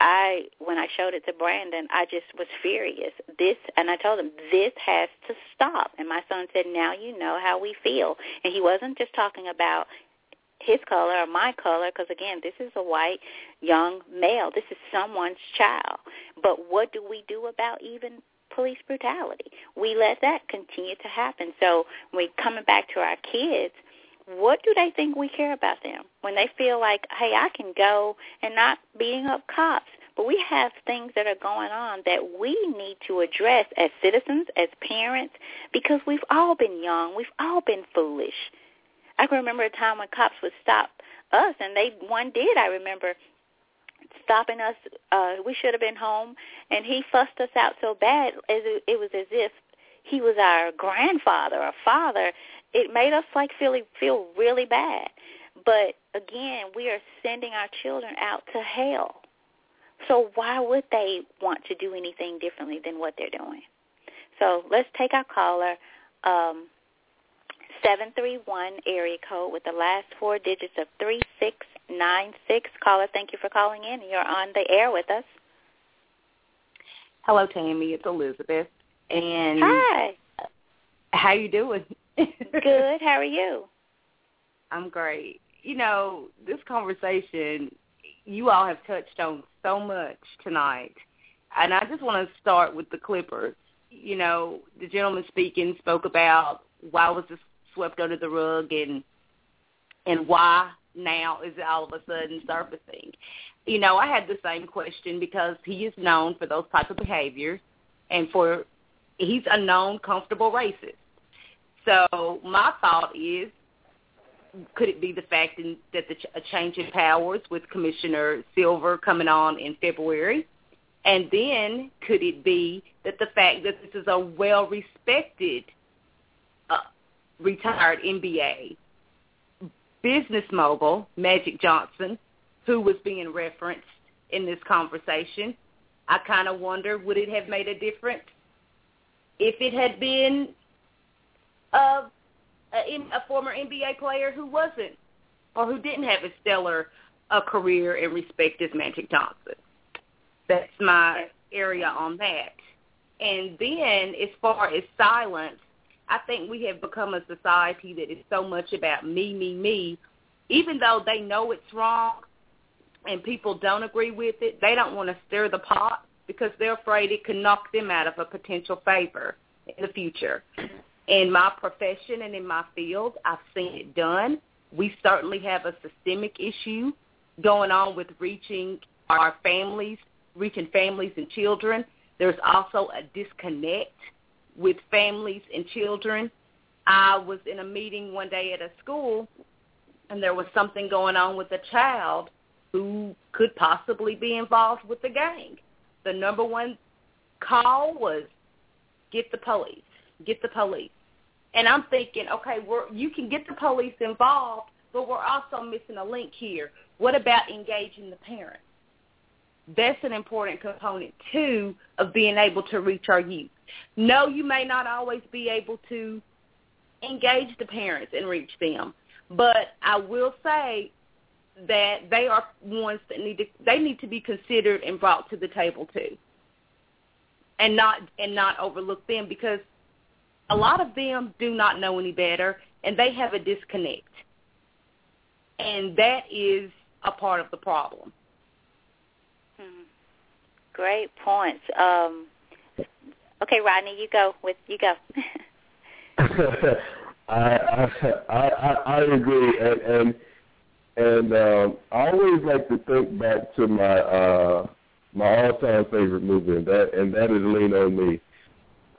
S1: I, when I showed it to Brandon, I just was furious. This, and I told him, this has to stop. And my son said, now you know how we feel. And he wasn't just talking about his color or my color, because again, this is a white young male. This is someone's child. But what do we do about even police brutality. We let that continue to happen. So we coming back to our kids, what do they think we care about them when they feel like, hey, I can go and not beating up cops? But we have things that are going on that we need to address as citizens, as parents, because we've all been young. We've all been foolish. I can remember a time when cops would stop us, and they one did. I remember stopping us. Uh, we should have been home, and he fussed us out so bad as it, it was as if he was our grandfather or father. It made us like feel feel really bad. But again, we are sending our children out to hell. So why would they want to do anything differently than what they're doing? So let's take our caller. Um, 731 area code with the last four digits of 3696. Caller, thank you for calling in. You're on the air with us.
S4: Hello, Tammy. It's Elizabeth. And
S1: Hi.
S4: how you doing? <laughs>
S1: Good. How are you?
S4: I'm great. You know, this conversation, you all have touched on so much tonight. And I just want to start with the Clippers. You know, the gentleman speaking spoke about why was this swept under the rug and and why now is it all of a sudden surfacing? You know, I had the same question because he is known for those type of behaviors and for he's a known comfortable racist. So my thought is, could it be the fact in, that the a change in powers with Commissioner Silver coming on in February? And then could it be that the fact that this is a well-respected retired NBA business mogul, Magic Johnson, who was being referenced in this conversation, I kind of wonder would it have made a difference if it had been a, a, a former NBA player who wasn't or who didn't have as stellar a career and respect as Magic Johnson. That's my area on that. And then as far as silence, I think we have become a society that is so much about me, me, me. Even though they know it's wrong and people don't agree with it, they don't want to stir the pot because they're afraid it could knock them out of a potential favor in the future. In my profession and in my field, I've seen it done. We certainly have a systemic issue going on with reaching our families, reaching families and children. There's also a disconnect with families and children. I was in a meeting one day at a school, and there was something going on with a child who could possibly be involved with the gang. The number one call was get the police, get the police. And I'm thinking, okay, we're, you can get the police involved, but we're also missing a link here. What about engaging the parents? That's an important component, too, of being able to reach our youth. No, you may not always be able to engage the parents and reach them, but I will say that they are ones that need to they need to be considered and brought to the table too and not and not overlook them because a lot of them do not know any better and they have a disconnect. And that is a part of the problem.
S1: Hmm. Great points. Um, okay, Rodney, you go with you go. <laughs>
S2: I, I I I agree, and and and um, I always like to think back to my uh, my all-time favorite movie, and that and that is Lean on Me.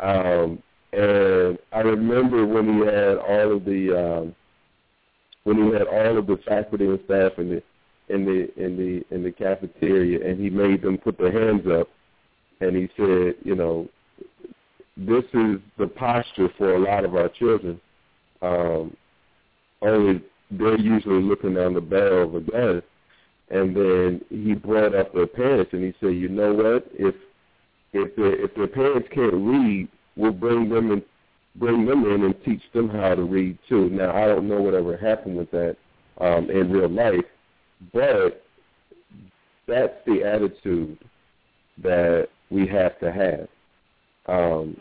S2: Um, and I remember when he had all of the um, when he had all of the faculty and staff in the in the in the in the cafeteria, and he made them put their hands up, and he said, you know, this is the posture for a lot of our children. Um, only they're usually looking down the barrel of a gun. And then he brought up their parents, and he said, you know what? If if their if their parents can't read, we'll bring them and bring them in and teach them how to read too. Now I don't know whatever happened with that um, in real life, but that's the attitude that we have to have. Um,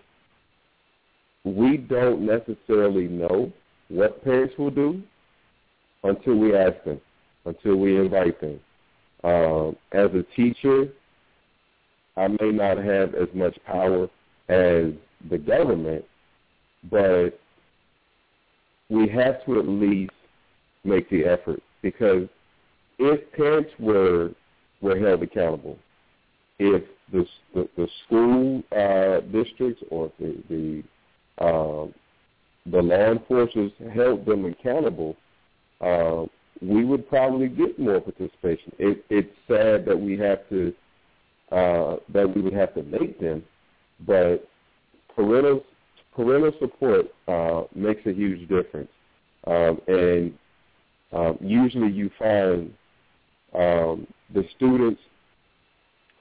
S2: we don't necessarily know what parents will do until we ask them, until we invite them. Um, as a teacher, I may not have as much power as the government, but we have to at least make the effort because if parents were were held accountable, if the the, the school uh, districts or the the um, the law enforcement held them accountable, uh, we would probably get more participation. It, it's sad that we have to uh, that we would have to make them, but parental parental support uh, makes a huge difference. Um, and um, usually you find um, the students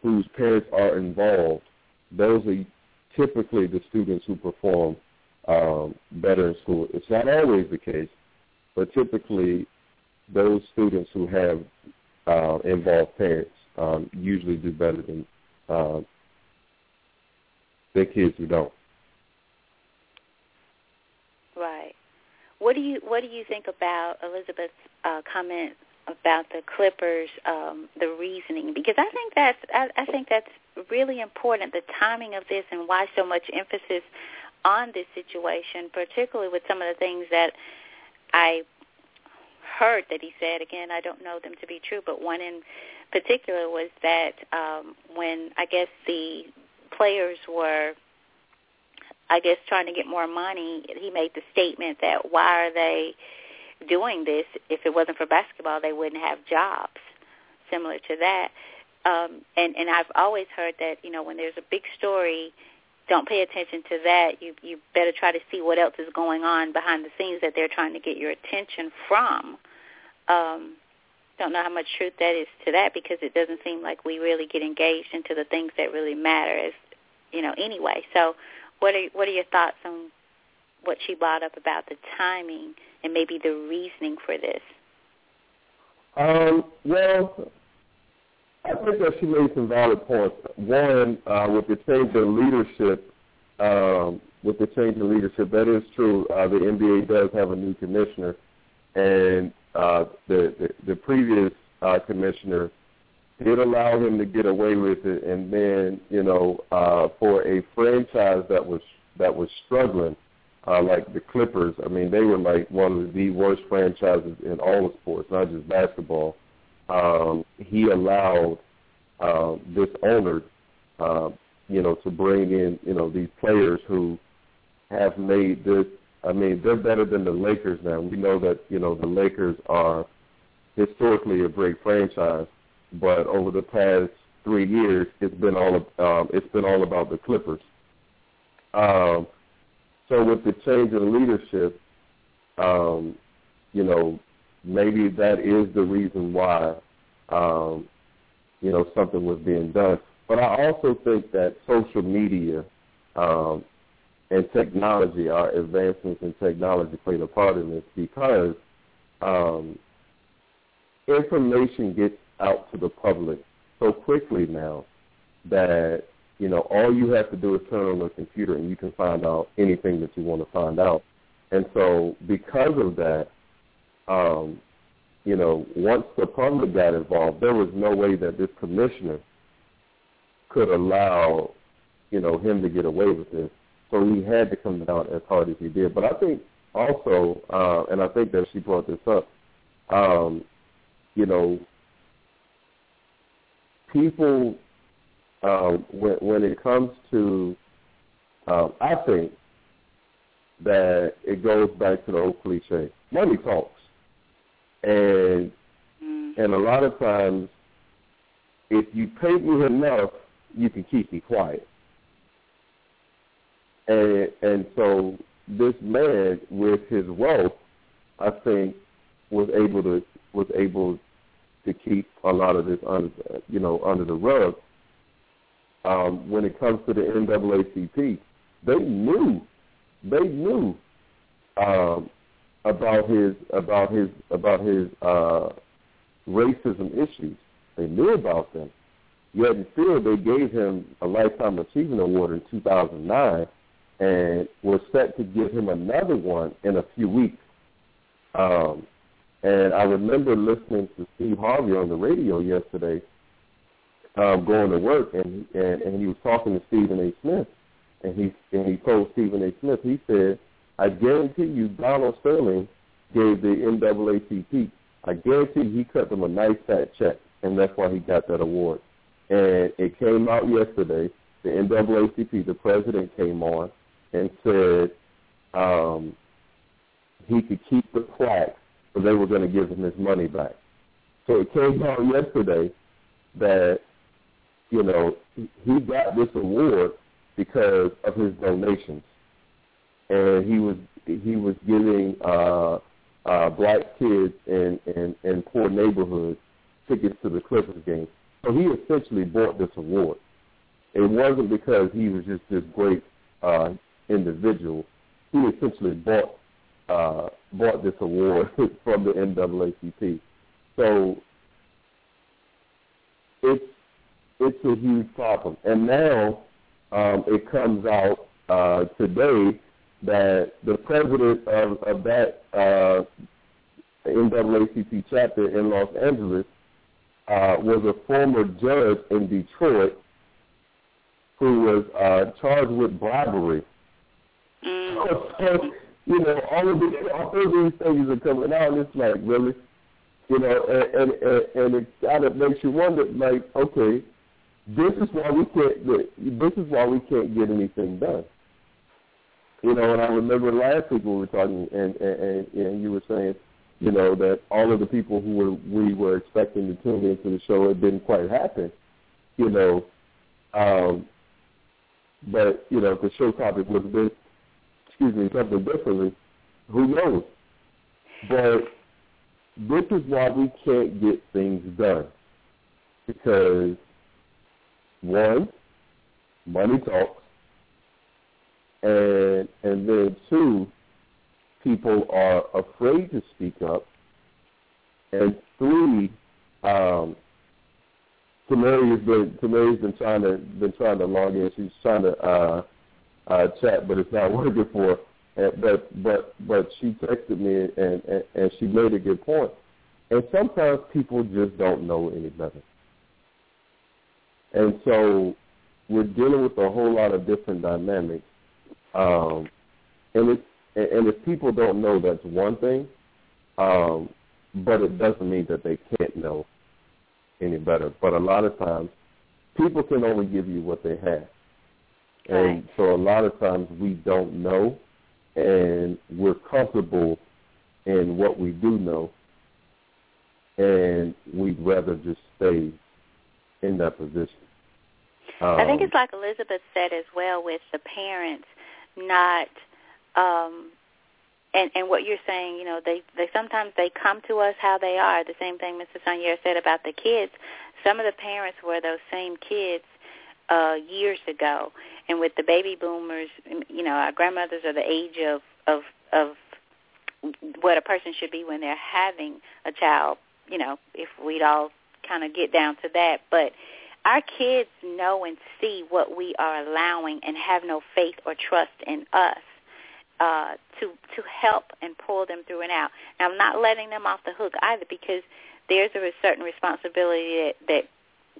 S2: whose parents are involved, those are typically the students who perform um, better in school. It's not always the case, but typically those students who have uh, involved parents um, usually do better than uh, their kids who don't.
S1: Right. What do you What do you think about Elizabeth's uh, about the Clippers, um, the reasoning? Because I think that's I, I think that's really important. The timing of this and why so much emphasis on this situation, particularly with some of the things that I heard that he said. Again, I don't know them to be true, but one in particular was that um, when I guess the players were I guess trying to get more money, he made the statement that why are they doing this? If it wasn't for basketball, they wouldn't have jobs. Similar to that, um, and and I've always heard that you know when there's a big story, don't pay attention to that. You you better try to see what else is going on behind the scenes that they're trying to get your attention from. Um, don't know how much truth that is to that because it doesn't seem like we really get engaged into the things that really matter as you know anyway. So what are what are your thoughts on what she brought up about the timing and maybe the reasoning for this?
S2: Um, well, I think that she made some valid points. One, uh, with the change in leadership, um, with the change in leadership, that is true. Uh, the NBA does have a new commissioner, and uh, the, the the previous uh, commissioner did allow him to get away with it, and then you know uh, for a franchise that was that was struggling, uh, like the Clippers, I mean they were like one of the worst franchises in all of sports, not just basketball. Um, he allowed uh, this owner, uh, you know, to bring in you know these players who have made this. I mean, they're better than the Lakers now. We know that you know the Lakers are historically a great franchise but over the past three years, it's been all um, it's been all about the Clippers. Um, so with the change in leadership, um, you know, maybe that is the reason why, um, you know, something was being done. But I also think that social media um, and technology, our advancements in technology played a part in this because um, information gets out to the public so quickly now that you know all you have to do is turn on the computer and you can find out anything that you want to find out. And so because of that, um, you know, once the public got involved, there was no way that this commissioner could allow, you know, him to get away with this. So he had to come out as hard as he did. But I think also, uh, and I think that she brought this up, um, you know, people um, when when it comes to, um, I think that it goes back to the old cliche: money talks, and mm. and a lot of times, if you pay me enough, you can keep me quiet. And and so this man with his wealth, I think, was able to was able to keep a lot of this under you know under the rug. Um, when it comes to the NAACP, they knew they knew um, about his about his about his uh, racism issues. They knew about them. Yet in still, they gave him a lifetime achievement award in 2009, and were set to give him another one in a few weeks. Um, and I remember listening to Steve Harvey on the radio yesterday, um, going to work, and, and and he was talking to Stephen A. Smith, and he and he told Stephen A. Smith, he said, "I guarantee you, Donald Sterling gave the NAACP. I guarantee he cut them a nice fat check, and that's why he got that award." And it came out yesterday. The NAACP, the president came on and said um, he could keep the plaque, but they were going to give him his money back. So it came out yesterday that you know he got this award because of his donations, and he was he was giving uh, uh, black kids in, in in poor neighborhoods tickets to the Clippers game. So he essentially bought this award. It wasn't because he was just this great uh, individual. He essentially bought uh, bought this award <laughs> from the NAACP. So it's it's a huge problem. And now um, it comes out uh, today that the president of, of that uh, NAACP chapter in Los Angeles uh, was a former judge in Detroit who was uh, charged with bribery. Mm. <laughs> You know, all of these, all of these things are coming out, and it's like, really, you know, and and, and it kind of makes you wonder, like, okay, this is why we can't this is why we can't get anything done. You know, and I remember last week we were talking, and and, and, and you were saying, you know, that all of the people who were we were expecting to tune into the show it didn't quite happen. You know, um, but you know, if the show topic was a bit, excuse me, something differently, who knows? But this is why we can't get things done because one, money talks, and and then two, people are afraid to speak up, and three, um, Tamari has been Tamari's been trying to been trying to log in. She's trying to uh, uh, chat, but it's not <laughs> working for. And, but but but she texted me and, and and she made a good point. And sometimes people just don't know any better. And so we're dealing with a whole lot of different dynamics. Um, and it's and, if people don't know, that's one thing. Um, but it doesn't mean that they can't know any better. But a lot of times, people can only give you what they have. And right. so a lot of times we don't know, and we're comfortable in what we do know, and we'd rather just stay in that position.
S1: Um, I think it's um, like Elizabeth said as well with the parents not um, and and what you're saying, you know, they they sometimes they come to us how they are. The same thing Mr. Sonier said about the kids. Some of the parents were those same kids uh years ago, and with the baby boomers, you know, our grandmothers are the age of of of what a person should be when they're having a child. You know, if we'd all kind of get down to that, but our kids know and see what we are allowing and have no faith or trust in us uh, to to help and pull them through and out. Now, I'm not letting them off the hook either because there's a certain responsibility that, that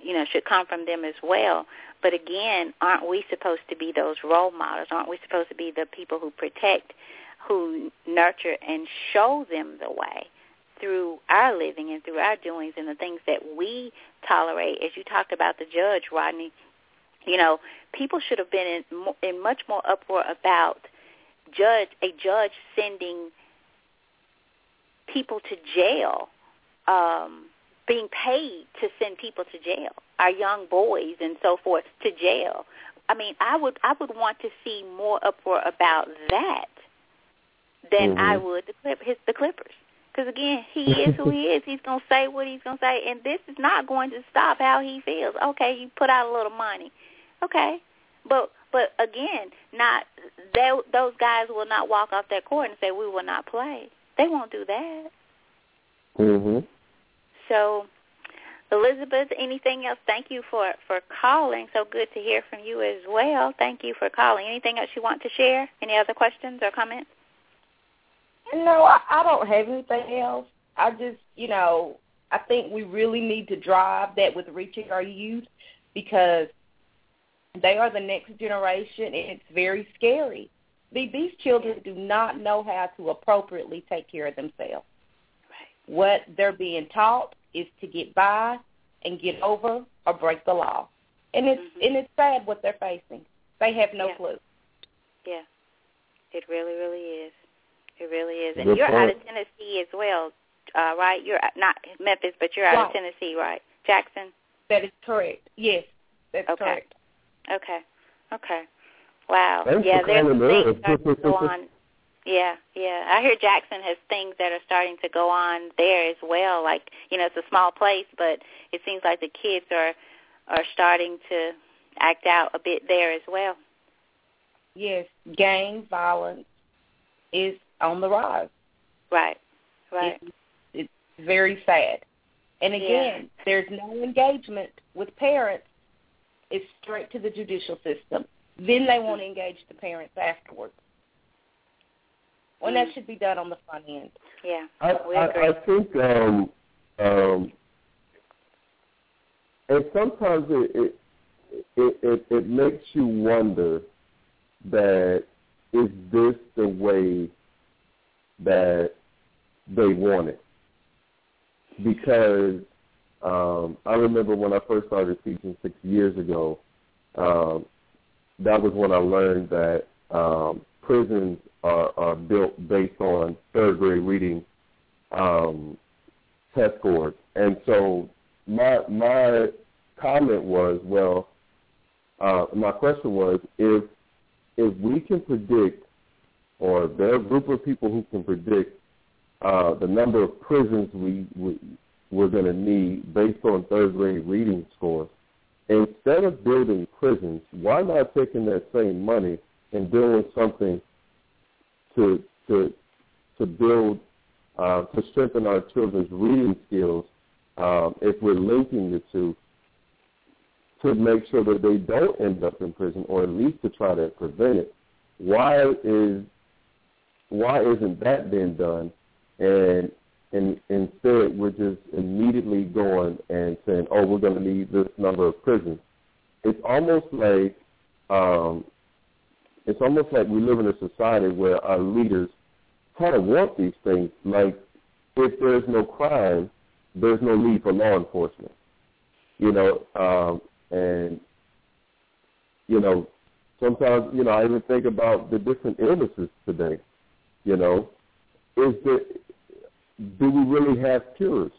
S1: you know should come from them as well. But again, aren't we supposed to be those role models? Aren't we supposed to be the people who protect, who nurture and show them the way through our living and through our doings and the things that we tolerate? As you talked about the judge, Rodney, you know, people should have been in, in much more uproar about judge a judge sending people to jail, um, being paid to send people to jail, our young boys and so forth to jail. I mean, I would I would want to see more uproar about that than
S2: mm-hmm.
S1: I would the clip his the Clippers. Because again, he is who he is. He's gonna say what he's gonna say, and this is not going to stop how he feels. Okay, you put out a little money, okay, but but again, not they, those guys will not walk off that court and say we will not play. They won't do that.
S2: Mhm.
S1: So, Elizabeth, anything else? Thank you for for calling. So good to hear from you as well. Thank you for calling. Anything else you want to share? Any other questions or comments?
S4: No, I, I don't have anything else. I just, you know, I think we really need to drive that with reaching our youth because they are the next generation, and it's very scary. These children do not know how to appropriately take care of themselves.
S1: Right.
S4: What they're being taught is to get by and get over or break the law, and it's
S1: mm-hmm.
S4: and it's sad what they're facing. They have no
S1: yeah.
S4: clue.
S1: Yeah, it really, really is. It really is. And
S2: Good
S1: you're
S2: point.
S1: out of Tennessee as well, uh, right? You're not Memphis, but you're out
S4: right.
S1: of Tennessee, right? Jackson.
S4: That is correct. Yes, that's
S1: okay.
S4: correct.
S1: Okay. Okay. Wow.
S2: Thanks
S1: yeah, there's
S2: calling
S1: things
S2: in.
S1: starting to go on. Yeah, yeah. I hear Jackson has things that are starting to go on there as well. Like, you know, it's a small place, but it seems like the kids are are starting to act out a bit there as well.
S4: Yes, gang violence is on the rise.
S1: Right. Right.
S4: It's, it's very sad. And again,
S1: Yeah.
S4: there's no engagement with parents. It's straight to the judicial system. Then they want to engage the parents afterwards. When that
S1: Mm.
S4: should be done on the front end.
S1: Yeah.
S2: I,
S1: we
S2: I,
S1: agree.
S2: I think, um, um, and sometimes it, it it, it it makes you wonder that is this the way that they want it? Because um, I remember when I first started teaching six years ago, um, that was when I learned that um, prisons are, are built based on third grade reading um, test scores, and so my my comment was, well, uh, my question was if if we can predict, or there are a group of people who can predict uh, the number of prisons we, we we're going to need based on third grade reading scores, instead of building prisons, why not taking that same money and doing something to to to build uh, to strengthen our children's reading skills um, if we're linking the two to make sure that they don't end up in prison or at least to try to prevent it. Why is why isn't that being done? And and instead we're just immediately going and saying, oh, we're going to need this number of prisons. It's almost like um, it's almost like we live in a society where our leaders kind of want these things. Like if there's no crime, there's no need for law enforcement. You know, um, and you know, sometimes you know I even think about the different illnesses today. You know, is the do we really have cures?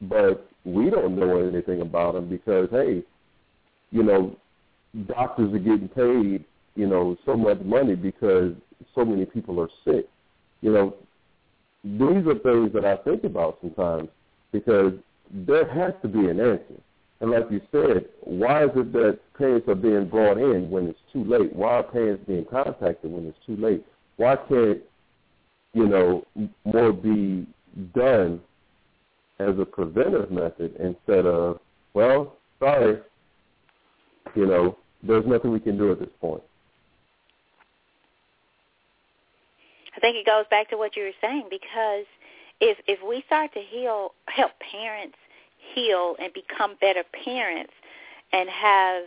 S2: But we don't know anything about them because hey, you know, doctors are getting paid you know so much money because so many people are sick. you know, these are things that I think about sometimes because there has to be an answer. And like you said, why is it that parents are being brought in when it's too late? Why are parents being contacted when it's too late? Why can't, you know, more be done as a preventive method instead of, well, sorry, you know, there's nothing we can do at this point.
S1: I think it goes back to what you were saying because if if we start to heal, help parents heal and become better parents, and have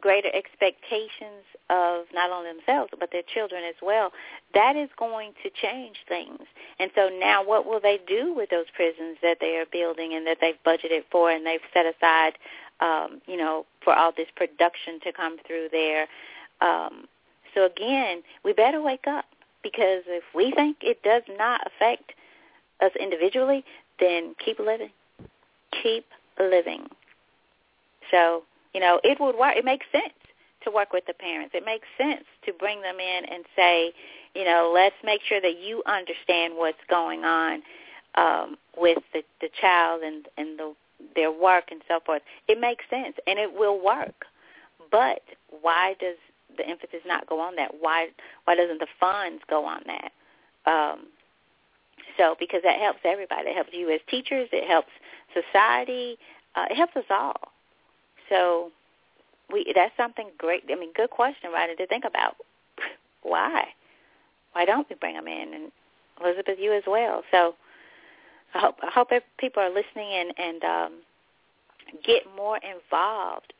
S1: greater expectations of not only themselves but their children as well, that is going to change things. And so now what will they do with those prisons that they are building and that they've budgeted for and they've set aside um, you know, for all this production to come through there. Um, so again, we better wake up because if we think it does not affect us individually, then keep living. Keep living. So, you know, it would work. It makes sense to work with the parents. It makes sense to bring them in and say, you know, let's make sure that you understand what's going on um, with the, the child and, and the, their work and so forth. It makes sense and it will work. But why does the emphasis not go on that? Why why doesn't the funds go on that? Um, so because that helps everybody. It helps you as teachers. It helps society. Uh, it helps us all. So we that's something great. I mean, good question, right? To think about. <laughs> Why? Why don't we bring them in? And Elizabeth, you as well. So I hope I hope people are listening and and um, get more involved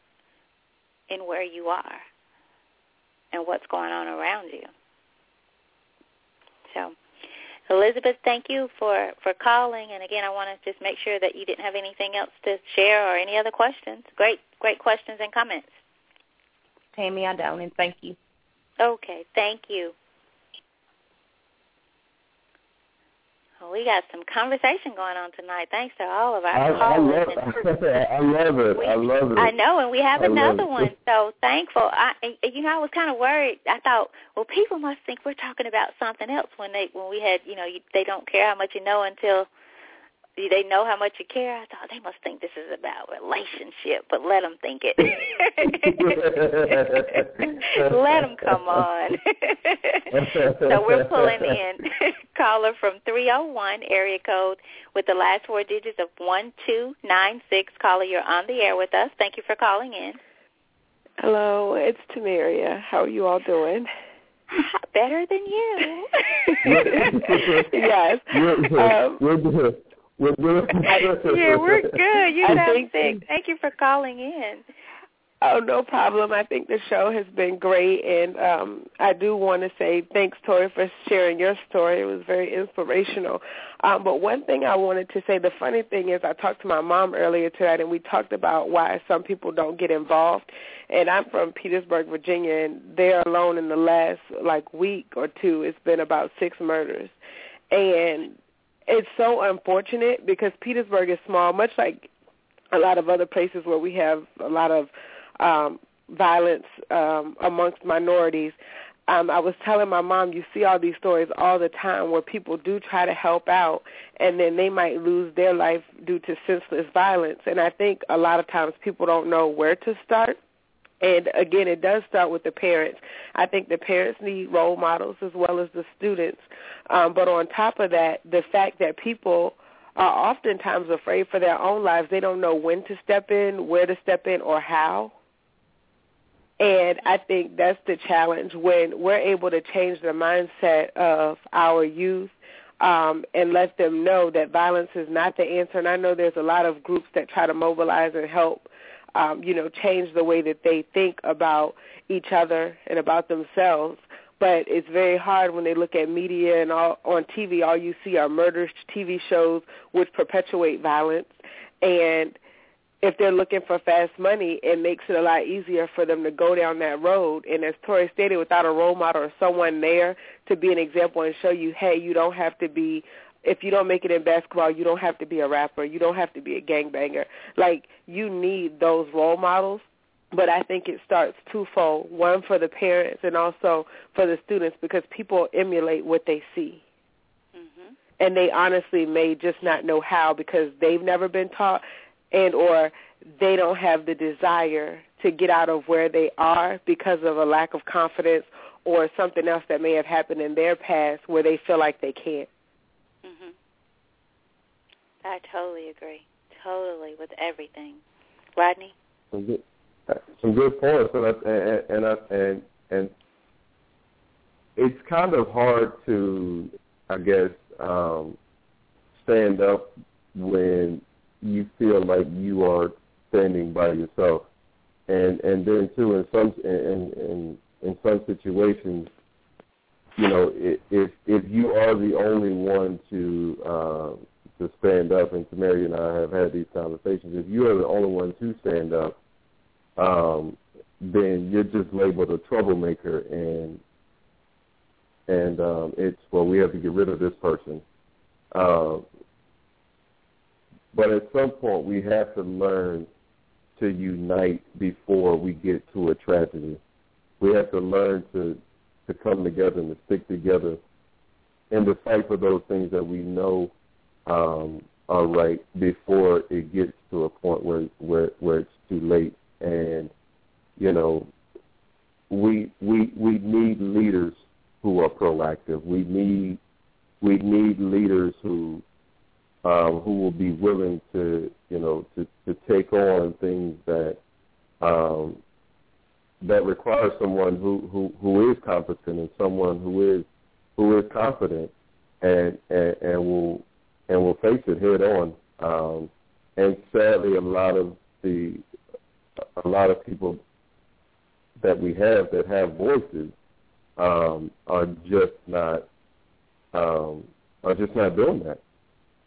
S1: in where you are and what's going on around you. So, Elizabeth, thank you for for calling. And again, I want to just make sure that you didn't have anything else to share or any other questions. Great, great questions and comments.
S4: Tammy, I don't, and thank you.
S1: Okay, thank you. Well, we got some conversation going on tonight. Thanks to all of our
S2: I,
S1: callers.
S2: I love, <laughs> I love it.
S1: We,
S2: I love it.
S1: I know, and we have
S2: I
S1: another one. So thankful. I, you know, I was kind of worried. I thought, well, people must think we're talking about something else when they when we had, you know, you, they don't care how much you know until they know how much you care. I thought they must think this is about relationship, but let them think it. <laughs> let them come on. <laughs> so we're pulling in <laughs> caller from 301 area code with the last four digits of 1296. Caller, you're on the air with us. Thank you for calling in.
S5: Hello, it's Tamaria. How are you all doing?
S1: Better than you.
S5: yes.
S2: We're,
S5: Um,
S2: we're good. We're <laughs> good.
S1: yeah, we're good. You sound sick. Thank you for calling in.
S5: Oh, no problem. I think the show has been great, and um, I do want to say thanks, Tori, for sharing your story. It was very inspirational. Um, but one thing I wanted to say, the funny thing is I talked to my mom earlier tonight, and we talked about why some people don't get involved. And I'm from Petersburg, Virginia, and there alone in the last, like, week or two, it's been about six murders. And it's so unfortunate because Petersburg is small, much like a lot of other places where we have a lot of um, violence um, amongst minorities. Um, I was telling my mom, you see all these stories all the time where people do try to help out, and then they might lose their life due to senseless violence. And I think a lot of times people don't know where to start. And again, it does start with the parents. I think the parents need role models as well as the students. Um, but on top of that, the fact that people are oftentimes afraid for their own lives, they don't know when to step in, where to step in, or how. And I think that's the challenge when we're able to change the mindset of our youth um, and let them know that violence is not the answer. And I know there's a lot of groups that try to mobilize and help, um, you know, change the way that they think about each other and about themselves. But it's very hard when they look at media and all, on TV. All you see are murder TV shows which perpetuate violence. And if they're looking for fast money, it makes it a lot easier for them to go down that road. And as Tori stated, without a role model or someone there to be an example and show you, hey, you don't have to be, if you don't make it in basketball, you don't have to be a rapper. You don't have to be a gangbanger. Like, you need those role models. But I think it starts twofold, one for the parents and also for the students because people emulate what they see. Mm-hmm. and they honestly may just not know how because they've never been taught and or they don't have the desire to get out of where they are because of a lack of confidence or something else that may have happened in their past where they feel like they can't.
S1: I totally agree. Totally with everything. Rodney?
S2: Some good, some good points, and I, and and, I, and and it's kind of hard to, I guess, um, stand up when you feel like you are standing by yourself, and and then too in some in in in some situations, you know, if if you are the only one to uh, to stand up, and Tamari and I have had these conversations, if you are the only one to stand up, um, then you're just labeled a troublemaker, and and um, it's well, we have to get rid of this person. Uh, but at some point, we have to learn to unite before we get to a tragedy. We have to learn to to come together and to stick together and to fight for those things that we know um, are right before it gets to a point where where where it's too late. And you know, we we we need leaders who are proactive. We need we need leaders who um, who will be willing to you know to, to take on things that um, that require someone who, who, who is competent and someone who is who is confident and, and, and will and will face it head on. Um, and sadly, a lot of the a lot of people that we have that have voices um, are just not um, are just not doing that.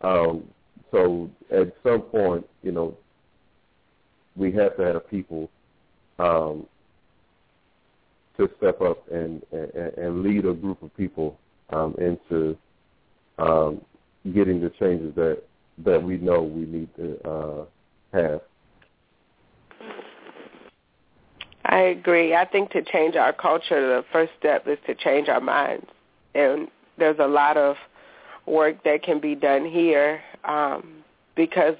S2: Um, so at some point, you know, we have to have people um, to step up and, and, and lead a group of people um, into um, getting the changes that that we know we need to uh, have.
S5: I agree. I think to change our culture, the first step is to change our minds, and there's a lot of work that can be done here um, because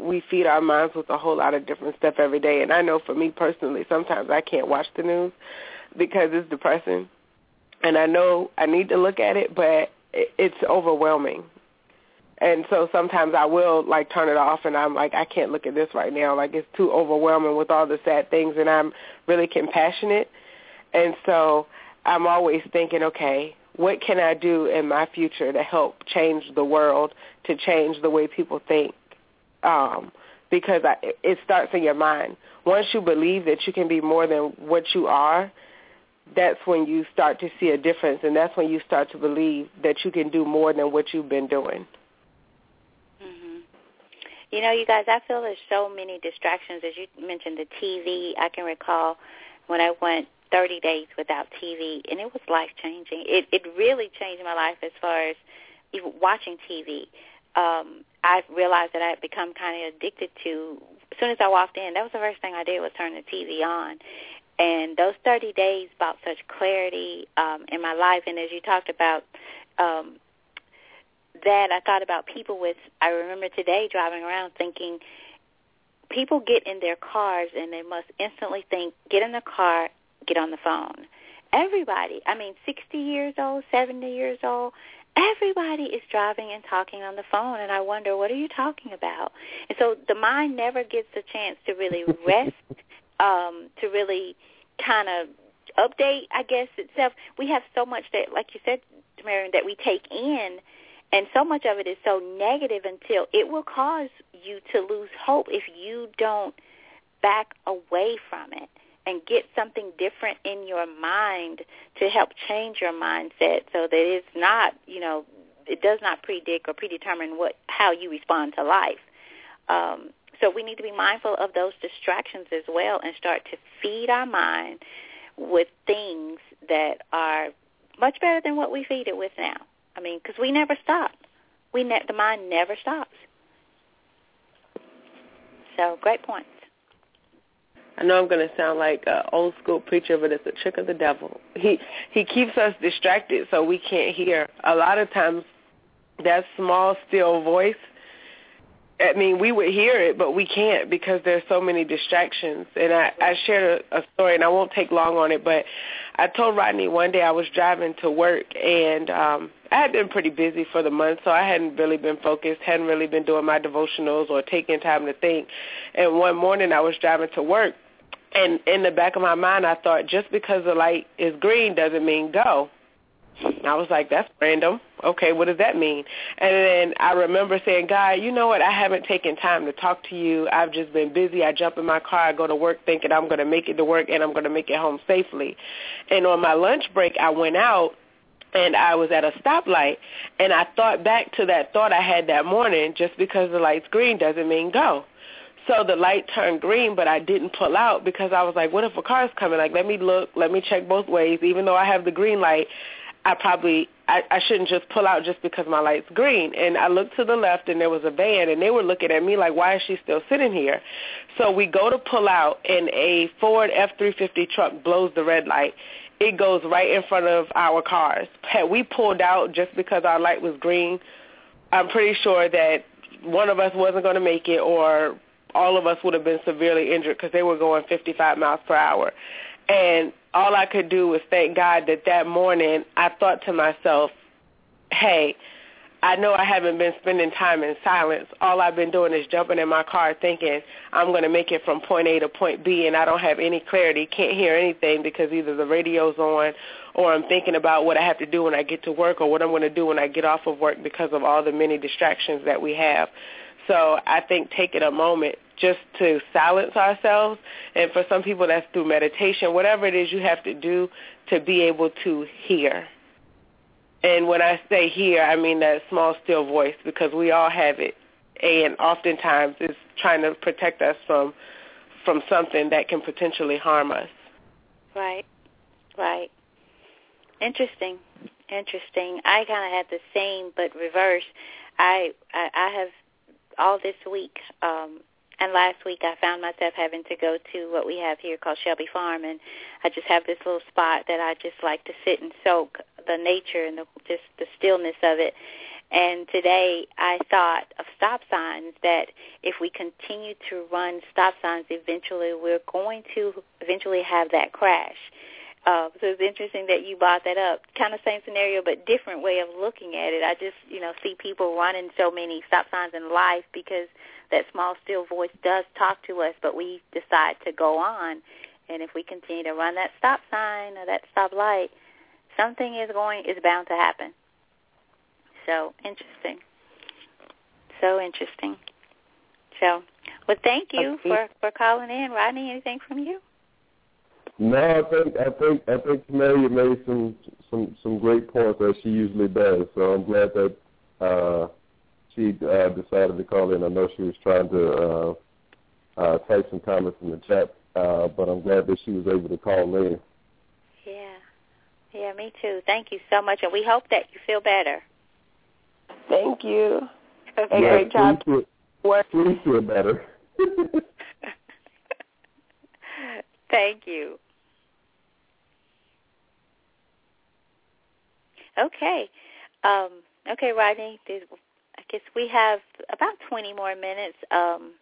S5: we feed our minds with a whole lot of different stuff every day. And I know for me personally, sometimes I can't watch the news because it's depressing, and I know I need to look at it, but it's overwhelming. And so sometimes I will like turn it off and I'm like I can't look at this right now like it's too overwhelming with all the sad things and I'm really compassionate. And so I'm always thinking, okay, what can I do in my future to help change the world, to change the way people think? Um, because I, it starts in your mind. Once you believe that you can be more than what you are, that's when you start to see a difference, and that's when you start to believe that you can do more than what you've been doing.
S1: You know, you guys, I feel there's so many distractions. As you mentioned, the TV. I can recall when I went 30 days without TV, and it was life changing. It it really changed my life as far as even watching TV. Um, I realized that I had become kind of addicted to. As soon as I walked in, that was the first thing I did was turn the TV on, and those 30 days brought such clarity um, in my life. And as you talked about um, that, I thought about people with, I remember today driving around thinking, people get in their cars and they must instantly think, get in the car, get on the phone. Everybody, I mean, 60 years old, 70 years old, everybody is driving and talking on the phone and I wonder what are you talking about? And so the mind never gets a chance to really <laughs> rest um, to really kind of update, I guess, itself. We have so much that, like you said, Marion, that we take in, and so much of it is so negative until it will cause you to lose hope if you don't back away from it and get something different in your mind to help change your mindset so that it's not, you know, it does not predict or predetermine what how you respond to life. Um, so we need to be mindful of those distractions as well and start to feed our mind with things that are much better than what we feed it with now. I mean, because we never stop. We ne- the mind never stops. So great points.
S5: I know I'm going to sound like an old school preacher, but it's a trick of the devil. He he keeps us distracted so we can't hear. A lot of times that small still voice I mean, we would hear it, but we can't because there's so many distractions. And I, I shared a, a story, and I won't take long on it, but I told Rodney one day I was driving to work, and um, I had been pretty busy for the month, so I hadn't really been focused, hadn't really been doing my devotionals or taking time to think. And one morning I was driving to work, and in the back of my mind I thought, just because the light is green doesn't mean go. I was like, that's random. Okay, what does that mean? And then I remember saying, God, you know what? I haven't taken time to talk to you. I've just been busy. I jump in my car. I go to work thinking I'm going to make it to work and I'm going to make it home safely. And on my lunch break, I went out and I was at a stoplight and I thought back to that thought I had that morning just because the light's green doesn't mean go. So the light turned green, but I didn't pull out because I was like, what if a car's coming? Like, let me look, let me check both ways. Even though I have the green light, I probably I, I shouldn't just pull out just because my light's green. And I looked to the left and there was a van and they were looking at me like, why is she still sitting here? So we go to pull out and a Ford F-350 truck blows the red light. It goes right in front of our cars. Had we pulled out just because our light was green, I'm pretty sure that one of us wasn't going to make it or all of us would have been severely injured because they were going 55 miles per hour. And all I could do was thank God that that morning I thought to myself, hey, I know I haven't been spending time in silence. All I've been doing is jumping in my car thinking I'm going to make it from point A to point B and I don't have any clarity, can't hear anything because either the radio's on or I'm thinking about what I have to do when I get to work or what I'm going to do when I get off of work because of all the many distractions that we have. So I think taking a moment just to silence ourselves, and for some people that's through meditation, whatever it is you have to do to be able to hear. And when I say hear, I mean that small, still voice because we all have it, and oftentimes it's trying to protect us from from something that can potentially harm us.
S1: Right, right. Interesting, interesting. I kind of had the same but reverse. I I, I have all this week. Um, and last week I found myself having to go to what we have here called Shelby Farm, and I just have this little spot that I just like to sit and soak the nature and the, just the stillness of it. And today I thought of stop signs that if we continue to run stop signs, eventually we're going to eventually have that crash. Uh, so it's interesting that you brought that up. Kind of same scenario, but different way of looking at it. I just, you know, see people running so many stop signs in life because that small, still voice does talk to us, but we decide to go on. And if we continue to run that stop sign or that stop light, something is going is bound to happen. So interesting. So interesting. So, well, thank you for for calling in, Rodney. Anything from you?
S2: No, I think I think I think Camelia made some some some great points as she usually does. So I'm glad that uh, she uh, decided to call in. I know she was trying to uh, uh, type some comments in the chat, uh, but I'm glad that she was able to call in.
S1: Yeah, yeah, me too. Thank you so much, and we hope that you feel better.
S5: Thank you.
S2: Okay. Yeah, great job. Please feel, please feel better. <laughs>
S1: Thank you. Okay. Um, okay, Rodney, I guess we have about 20 more minutes. Um,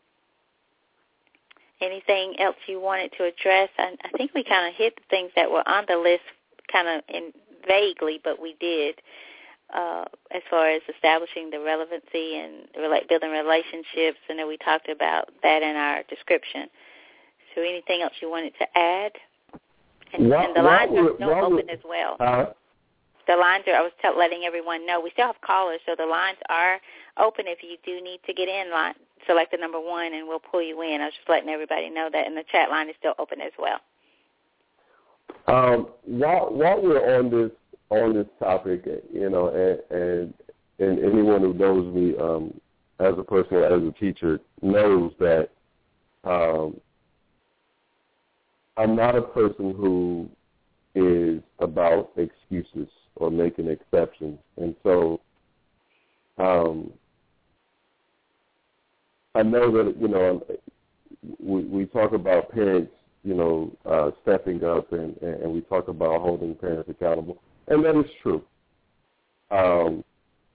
S1: anything else you wanted to address? I, I think we kind of hit the things that were on the list kind of in vaguely, but we did uh, as far as establishing the relevancy and building relationships. and then we talked about that in our description. So anything else you wanted to add? And, and the lines are still open as well.
S2: Uh,
S1: the lines are, I was t- letting everyone know, we still have callers, so the lines are open if you do need to get in line. Select the number one, and we'll pull you in. I was just letting everybody know that, and the chat line is still open as well.
S2: Um, while while we're on this on this topic, you know, and and, and anyone who knows me um, as a person as a teacher knows that um, I'm not a person who is about excuses or making exceptions. And so um, I know that, you know, we, we talk about parents, you know, uh, stepping up and, and we talk about holding parents accountable. And that is true. Um,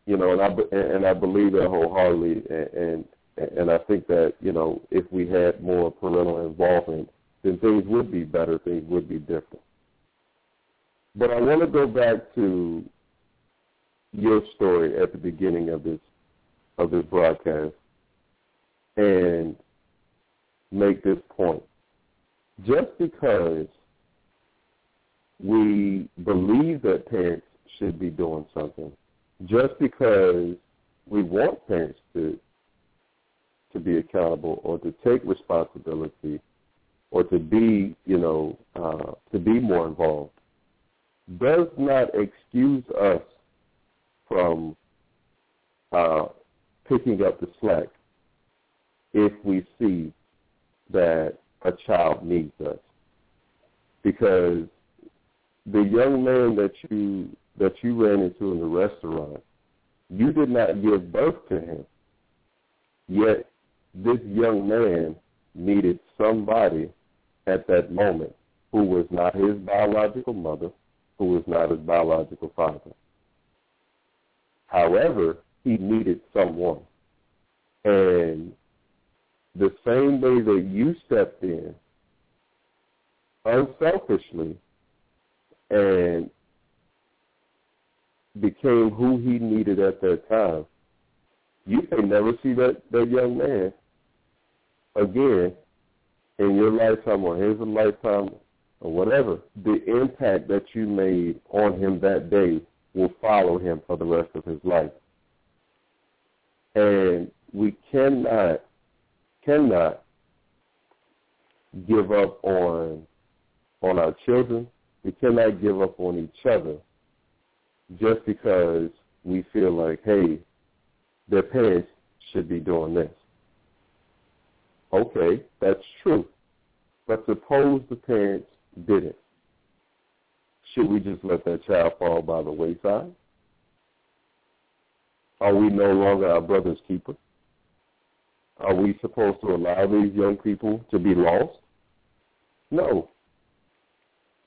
S2: you know, and I and I believe that wholeheartedly, and and, and I think that you know, if we had more parental involvement, then things would be better, things would be different. But I want to go back to your story at the beginning of this of this broadcast and make this point. Just because we believe that parents should be doing something, just because we want parents to to be accountable or to take responsibility or to be, you know, uh, to be more involved, does not excuse us from uh, picking up the slack if we see that a child needs us. Because the young man that you that you ran into in the restaurant, you did not give birth to him. Yet this young man needed somebody at that moment who was not his biological mother, who was not his biological father. However, he needed someone. And the same way that you stepped in unselfishly and became who he needed at that time, you may never see that, that young man again in your lifetime or his lifetime or whatever. The impact that you made on him that day will follow him for the rest of his life. And we cannot cannot give up on on our children. We cannot give up on each other just because we feel like, hey, their parents should be doing this. Okay, that's true. But suppose the parents didn't. Should we just let that child fall by the wayside? Are we no longer our brother's keeper? Are we supposed to allow these young people to be lost? No.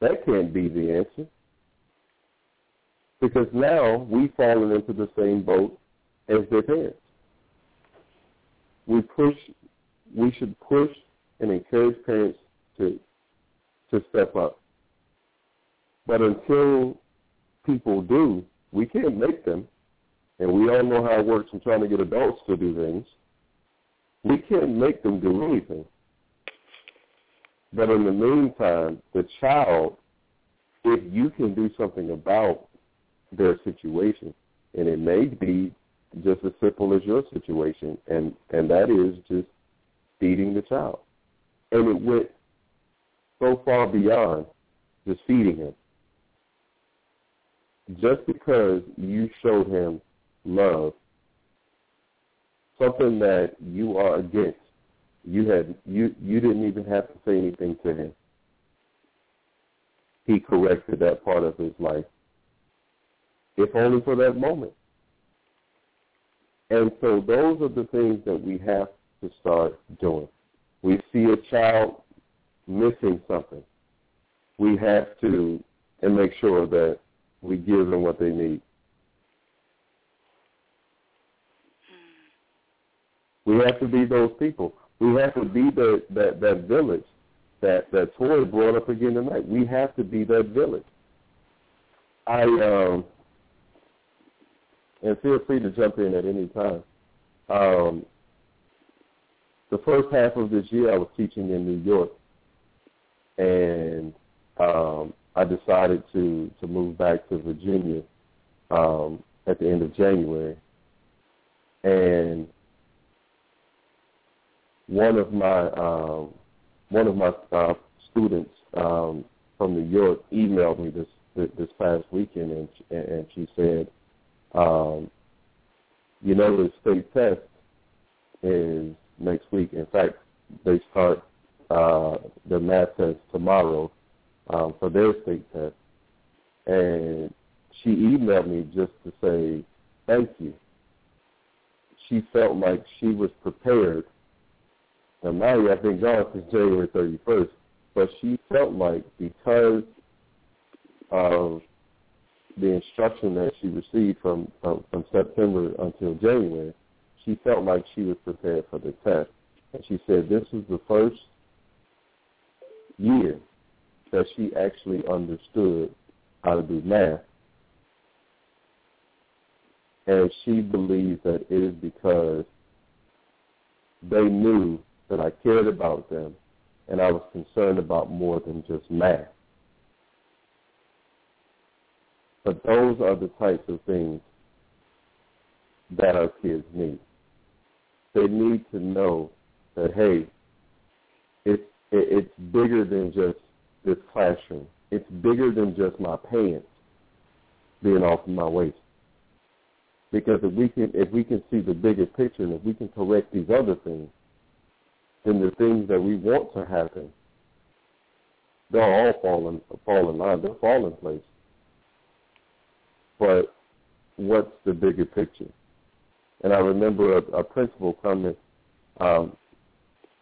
S2: That can't be the answer. Because now we've fallen into the same boat as their parents. We push we should push and encourage parents to to step up. But until people do, we can't make them. And we all know how it works in trying to get adults to do things. We can't make them do anything. But in the meantime, the child, if you can do something about their situation, and it may be just as simple as your situation, and, and that is just feeding the child. And it went so far beyond just feeding him. Just because you showed him love something that you are against. You had you you didn't even have to say anything to him. He corrected that part of his life. If only for that moment. And so those are the things that we have to start doing. We see a child missing something. We have to and make sure that we give them what they need. We have to be those people. We have to be the, that that village that that Tori brought up again tonight. We have to be that village. I um and feel free to jump in at any time. Um, the first half of this year, I was teaching in New York, and um, I decided to to move back to Virginia um, at the end of January, and one of my um, one of my uh, students um, from New York emailed me this this past weekend, and and she said, um, you know, the state test is next week. In fact, they start uh, the math test tomorrow um, for their state test, and she emailed me just to say thank you. She felt like she was prepared. Now, Mary, I've been gone January 31st, but she felt like because of the instruction that she received from, from from September until January, she felt like she was prepared for the test, and she said this was the first year that she actually understood how to do math. And she believes that it is because they knew that I cared about them and I was concerned about more than just math. But those are the types of things that our kids need. They need to know that, hey, it's, it's bigger than just this classroom. It's bigger than just my pants being off of my waist. Because if we can if we can see the bigger picture and if we can correct these other things, then the things that we want to happen, they'll all fall in fall in line. They'll fall in place. But what's the bigger picture? And I remember a, a principal coming, um,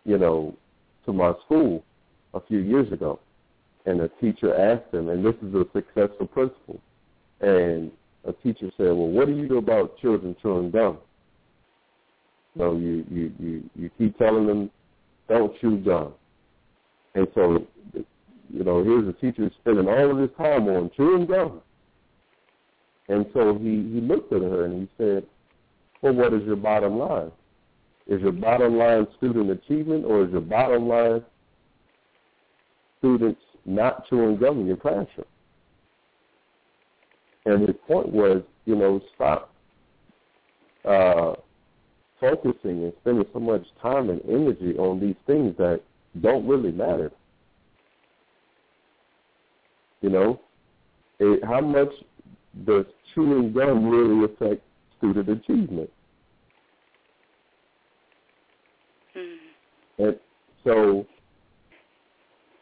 S2: you know, to my school a few years ago, and a teacher asked him, and this is a successful principal, and a teacher said, "Well, what do you do about children chewing gum?" So you you you you keep telling them don't chew gum, and so you know here's a teacher spending all of his time on chewing gum, and so he he looked at her and he said, "Well, what is your bottom line? Is your bottom line student achievement, or is your bottom line students not chewing gum in your classroom?" And his point was, you know, stop uh, focusing and spending so much time and energy on these things that don't really matter. You know, it, how much does chewing gum really affect student achievement? And so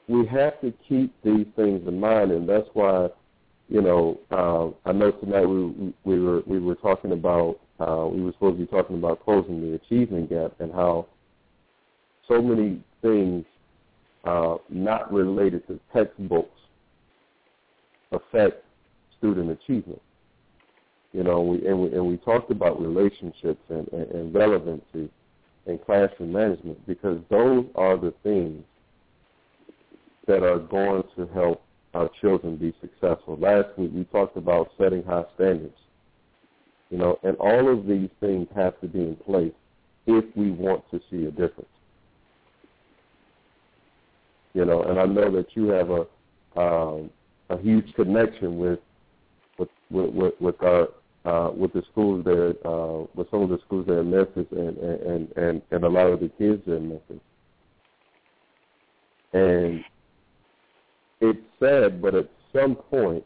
S2: we have to keep these things in mind, and that's why you know, uh, I know tonight we we were we were talking about uh, we were supposed to be talking about closing the achievement gap and how so many things uh, not related to textbooks affect student achievement. You know, we, and we and we talked about relationships and, and, and relevancy and classroom management because those are the things that are going to help our children be successful. Last week we talked about setting high standards. You know, and all of these things have to be in place if we want to see a difference. You know, and I know that you have a um, a huge connection with with with, with our uh, with the schools there, uh, with some of the schools there in Memphis, and and and and a lot of the kids in Memphis. And it's sad, but at some point,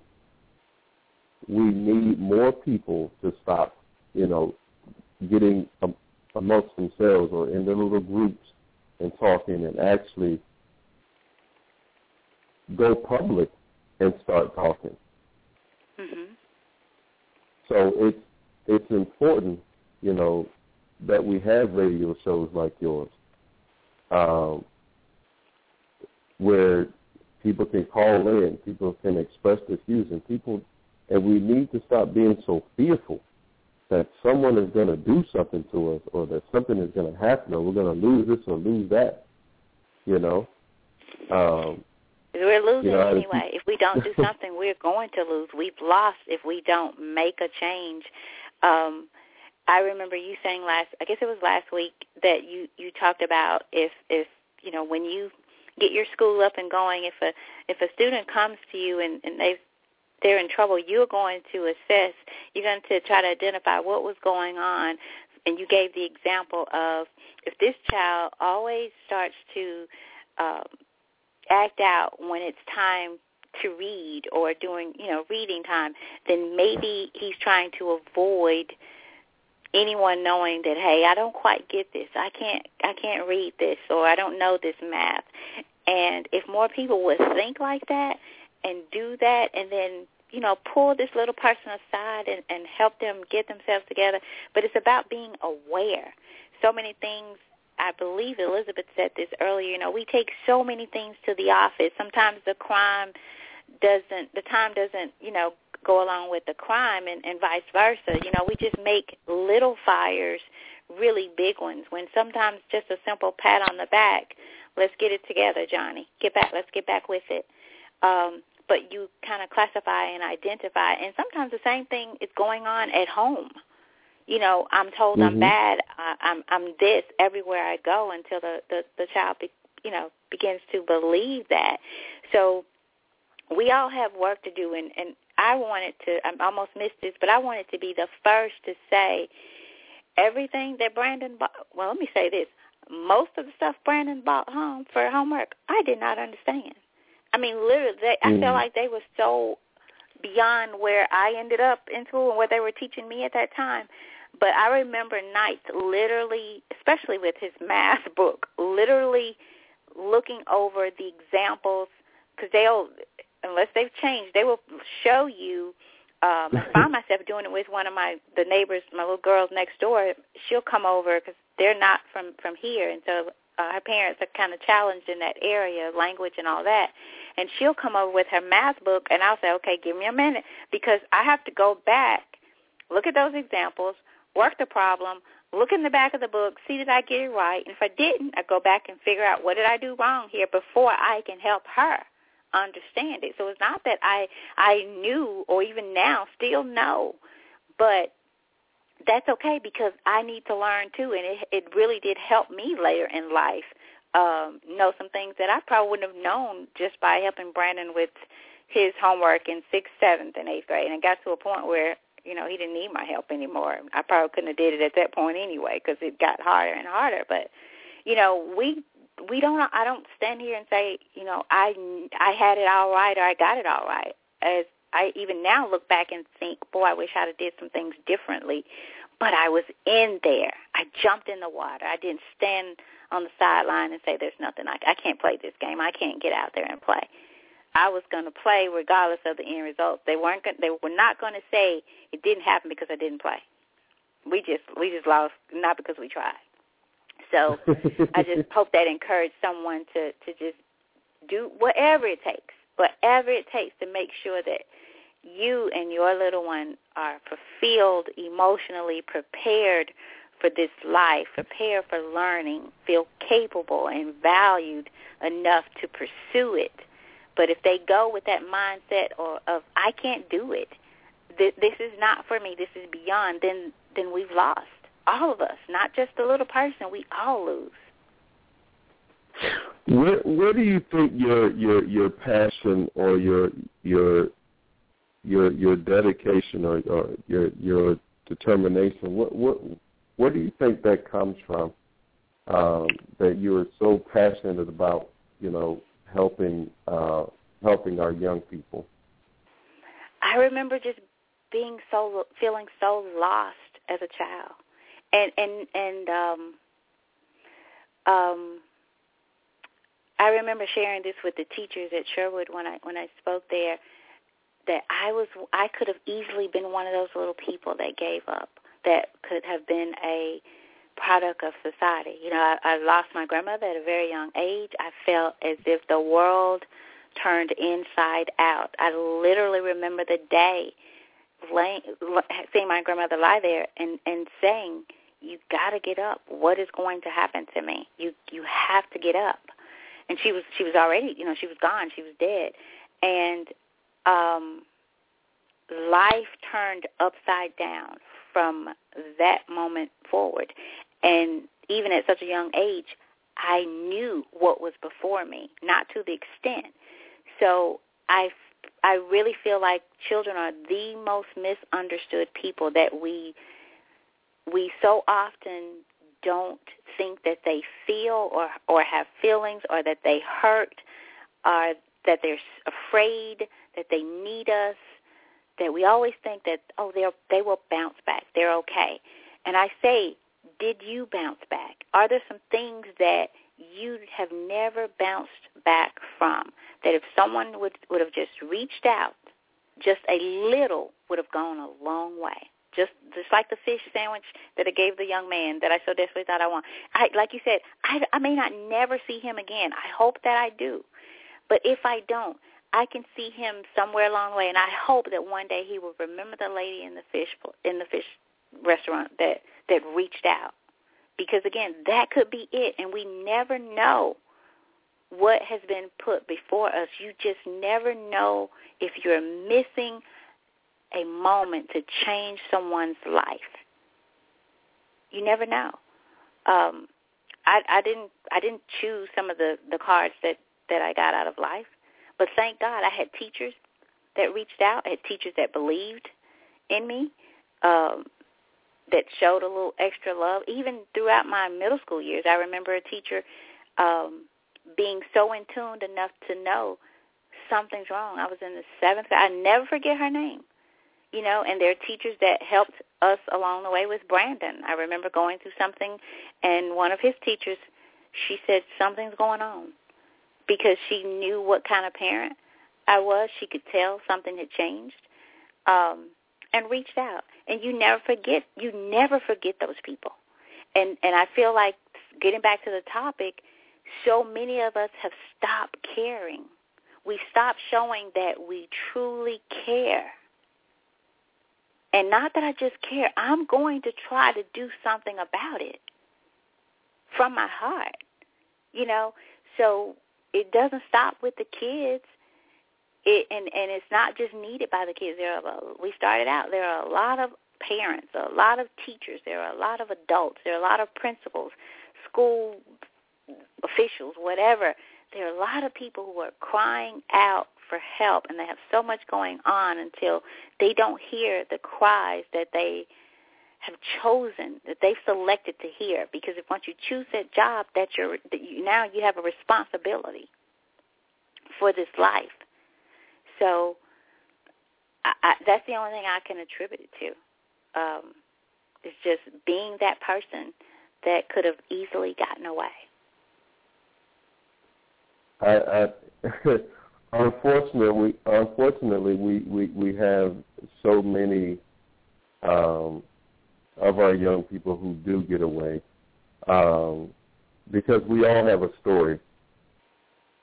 S2: we need more people to stop, you know, getting amongst themselves or in their little groups and talking and actually go public and start talking.
S1: Mm-hmm.
S2: So it's it's important, you know, that we have radio shows like yours, um, where people can call in, people can express their views, and people, and we need to stop being so fearful that someone is going to do something to us, or that something is going to happen, or we're going to lose this or lose that. You know. Um,
S1: we're losing
S2: you know,
S1: anyway. If we don't do <laughs> something, we're going to lose. We've lost if we don't make a change. Um, I remember you saying last, I guess it was last week, that you you talked about if if you know when you get your school up and going. If a if a student comes to you and, and they they're in trouble, you're going to assess. You're going to try to identify what was going on. And you gave the example of if this child always starts to um, act out when it's time to read or during you know reading time, then maybe he's trying to avoid anyone knowing that hey i don't quite get this i can't i can't read this or i don't know this math and if more people would think like that and do that and then, you know, pull this little person aside and, and help them get themselves together. But it's about being aware. So many things I believe Elizabeth said this earlier, you know, we take so many things to the office. Sometimes the crime doesn't the time doesn't, you know, go along with the crime and, and vice versa. You know, we just make little fires really big ones when sometimes just a simple pat on the back, let's get it together, Johnny. Get back, let's get back with it. Um, but you kind of classify and identify, and sometimes the same thing is going on at home. You know, I'm told
S2: mm-hmm.
S1: I'm bad. I, I'm I'm this everywhere I go until the the, the child, be, you know, begins to believe that. So we all have work to do, and and I wanted to. I almost missed this, but I wanted to be the first to say everything that Brandon bought. Well, let me say this: most of the stuff Brandon bought home for homework, I did not understand. I mean, literally, they, I
S2: mm.
S1: felt like they were so beyond where I ended up in school and what they were teaching me at that time. But I remember nights, literally, especially with his math <laughs> book, literally looking over the examples because they'll, unless they've changed, they will show you. Um, I find <laughs> myself doing it with one of my the neighbors, my little girls next door. She'll come over because they're not from from here, and so uh, her parents are kind of challenged in that area, language and all that. And she'll come over with her math book, and I'll say, okay, give me a minute because I have to go back, look at those examples, work the problem, look in the back of the book, see did I get it right, and if I didn't, I go back and figure out what did I do wrong here before I can help her understand it. So it's not that I I knew or even now still know, but that's okay because I need to learn too, and it it really did help me later in life um, know some things that I probably wouldn't have known just by helping Brandon with his homework in sixth, seventh, and eighth grade. And it got to a point where you know he didn't need my help anymore. I probably couldn't have did it at that point anyway because it got harder and harder. But you know we we don't. I don't stand here and say you know I I had it all right or I got it all right. As I even now look back and think, boy, I wish I'd have did some things differently. But I was in there. I jumped in the water. I didn't stand on the sideline and say, "There's nothing I, I can't play this game. I can't get out there and play." I was going to play regardless of the end result. They weren't. Gonna, they were not going to say it didn't happen because I didn't play. We just we just lost not because we tried. So <laughs> I just hope that encouraged someone to to just do whatever it takes, whatever it takes to make sure that you and your little one are fulfilled, emotionally prepared for this life, prepare for learning, feel capable and valued enough to pursue it. But if they go with that mindset or of I can't do it, th- this is not for me, this is beyond, then then we've lost. All of us, not just the little person, we all lose.
S2: Where where do you think your your your passion or your your your your dedication or, or your your determination what what where do you think that comes from? Um, that you are so passionate about, you know, helping uh, helping our young people.
S1: I remember just being so feeling so lost as a child, and and and um, um, I remember sharing this with the teachers at Sherwood when I when I spoke there. That I was I could have easily been one of those little people that gave up that could have been a product of society. You know, I, I lost my grandmother at a very young age. I felt as if the world turned inside out. I literally remember the day laying, seeing my grandmother lie there and and saying, "You got to get up. What is going to happen to me? You you have to get up." And she was she was already, you know, she was gone. She was dead. And um life turned upside down from that moment forward. And even at such a young age, I knew what was before me, not to the extent. So I, I really feel like children are the most misunderstood people that we, we so often don't think that they feel or or have feelings or that they hurt or that they're afraid that they need us that we always think that oh they they will bounce back they're okay and i say did you bounce back are there some things that you have never bounced back from that if someone would would have just reached out just a little would have gone a long way just just like the fish sandwich that I gave the young man that I so desperately thought I want. I like you said, I I may not never see him again. I hope that I do. But if I don't, I can see him somewhere along the way, and I hope that one day he will remember the lady in the fish in the fish restaurant that that reached out, because again, that could be it, and we never know what has been put before us. You just never know if you're missing a moment to change someone's life. You never know. Um, I, I didn't I didn't choose some of the the cards that that I got out of life. But thank God I had teachers that reached out, I had teachers that believed in me, um, that showed a little extra love. Even throughout my middle school years, I remember a teacher um, being so in tuned enough to know something's wrong. I was in the seventh. I never forget her name. You know, and there are teachers that helped us along the way with Brandon. I remember going through something, and one of his teachers, she said something's going on because she knew what kind of parent I was. She could tell something had changed um, and reached out. And you never forget. You never forget those people. And and I feel like getting back to the topic, so many of us have stopped caring. We stopped showing that we truly care. And not that I just care. I'm going to try to do something about it from my heart. You know, so it doesn't stop with the kids. It and and it's not just needed by the kids. There are we started out. There are a lot of parents, a lot of teachers. There are a lot of adults. There are a lot of principals, school officials, whatever. There are a lot of people who are crying out for help, and they have so much going on until they don't hear the cries that they have chosen that they've selected to hear. Because if once you choose that job that you're that you now you have a responsibility for this life. So I, I, that's the only thing I can attribute it to. Um it's just being that person that could have easily gotten away.
S2: I, I <laughs> unfortunately unfortunately we, we we have so many um of our young people who do get away, um, because we all have a story,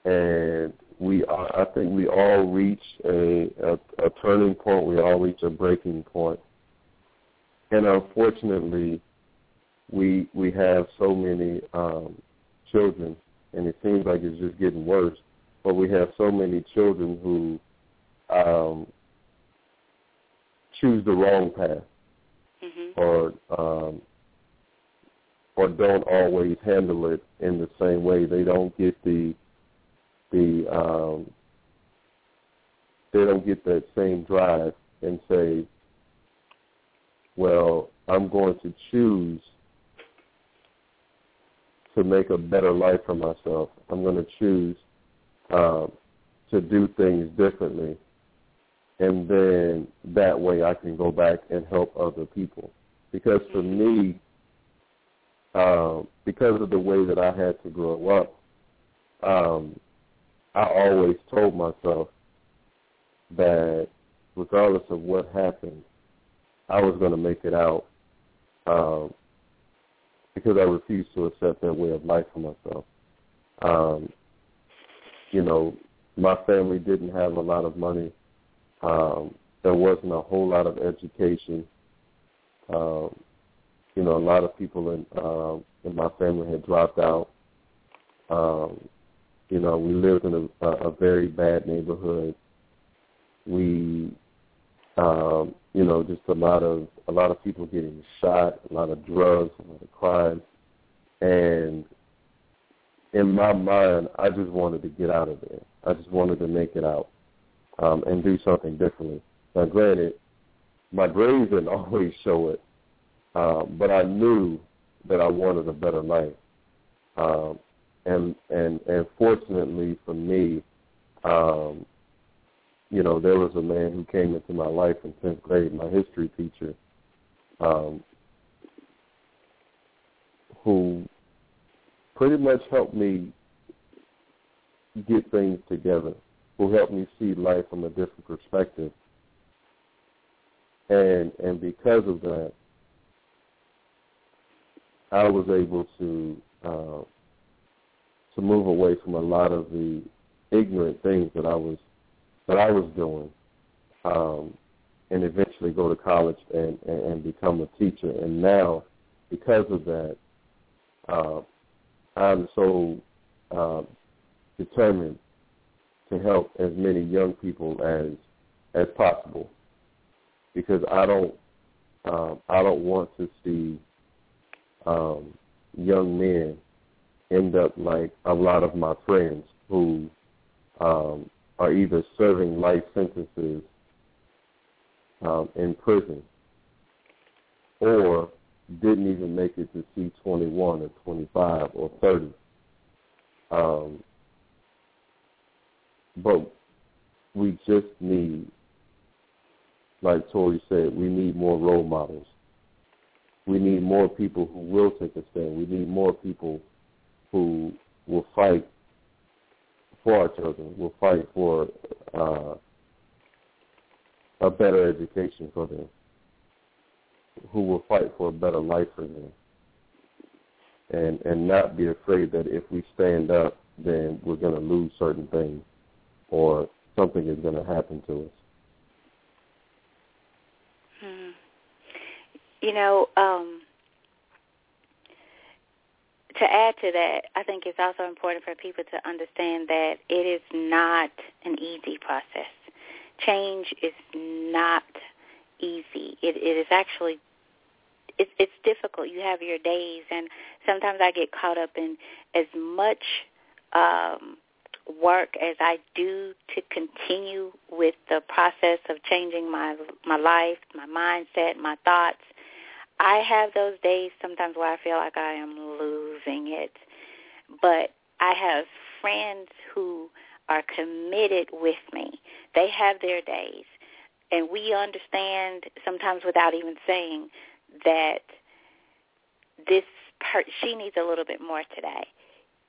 S2: and we I think we all reach a, a a turning point. We all reach a breaking point, and unfortunately, we we have so many um, children, and it seems like it's just getting worse. But we have so many children who um, choose the wrong path
S1: mm-hmm.
S2: or um, or don't always handle it in the same way. They don't get the the um, they don't get that same drive and say, "Well, I'm going to choose to make a better life for myself. I'm going to choose um, to do things differently." And then that way I can go back and help other people. Because for me, um, because of the way that I had to grow up, um, I always told myself that regardless of what happened, I was going to make it out um, because I refused to accept that way of life for myself. Um, you know, my family didn't have a lot of money um, there wasn't a whole lot of education. Um, you know, a lot of people in um, in my family had dropped out. Um, you know, we lived in a, a very bad neighborhood. We, um, you know, just a lot of a lot of people getting shot, a lot of drugs, a lot of crime, and in my mind, I just wanted to get out of there. I just wanted to make it out um, and do something differently. Now, granted, my grades didn't <laughs> always show it, um, but I knew that I wanted a better life. Um, and and and fortunately for me, um, you know, there was a man who came into my life in tenth grade, my history teacher, um, who pretty much helped me get things together who helped me see life from a different perspective. And and because of that, I was able to uh, to move away from a lot of the ignorant things that I was that I was doing, um, and eventually go to college and, and, and become a teacher. And now, because of that, uh, I'm so uh, determined to help as many young people as as possible because I don't um, I don't want to see um, young men end up like a lot of my friends who um, are either serving life sentences um, in prison or didn't even make it to C 21 or 25 or 30. Um, but we just need, like Tori said, we need more role models. We need more people who will take a stand. We need more people who will fight for our children, will fight for uh, a better education for them, who will fight for a better life for them, and and not be afraid that if we stand up, then we're going to lose certain things, or something is going to happen to us.
S1: Hmm. You know, um, to add to that, I think it's also important for people to understand that it is not an easy process. Change is not easy. It, it is actually it's it's difficult. You have your days, and sometimes I get caught up in as much um, work as I do to continue with the process of changing my my life, my mindset, my thoughts. I have those days sometimes where I feel like I am losing it. But I have friends who are committed with me. They have their days. And we understand sometimes without even saying that this per- she needs a little bit more today.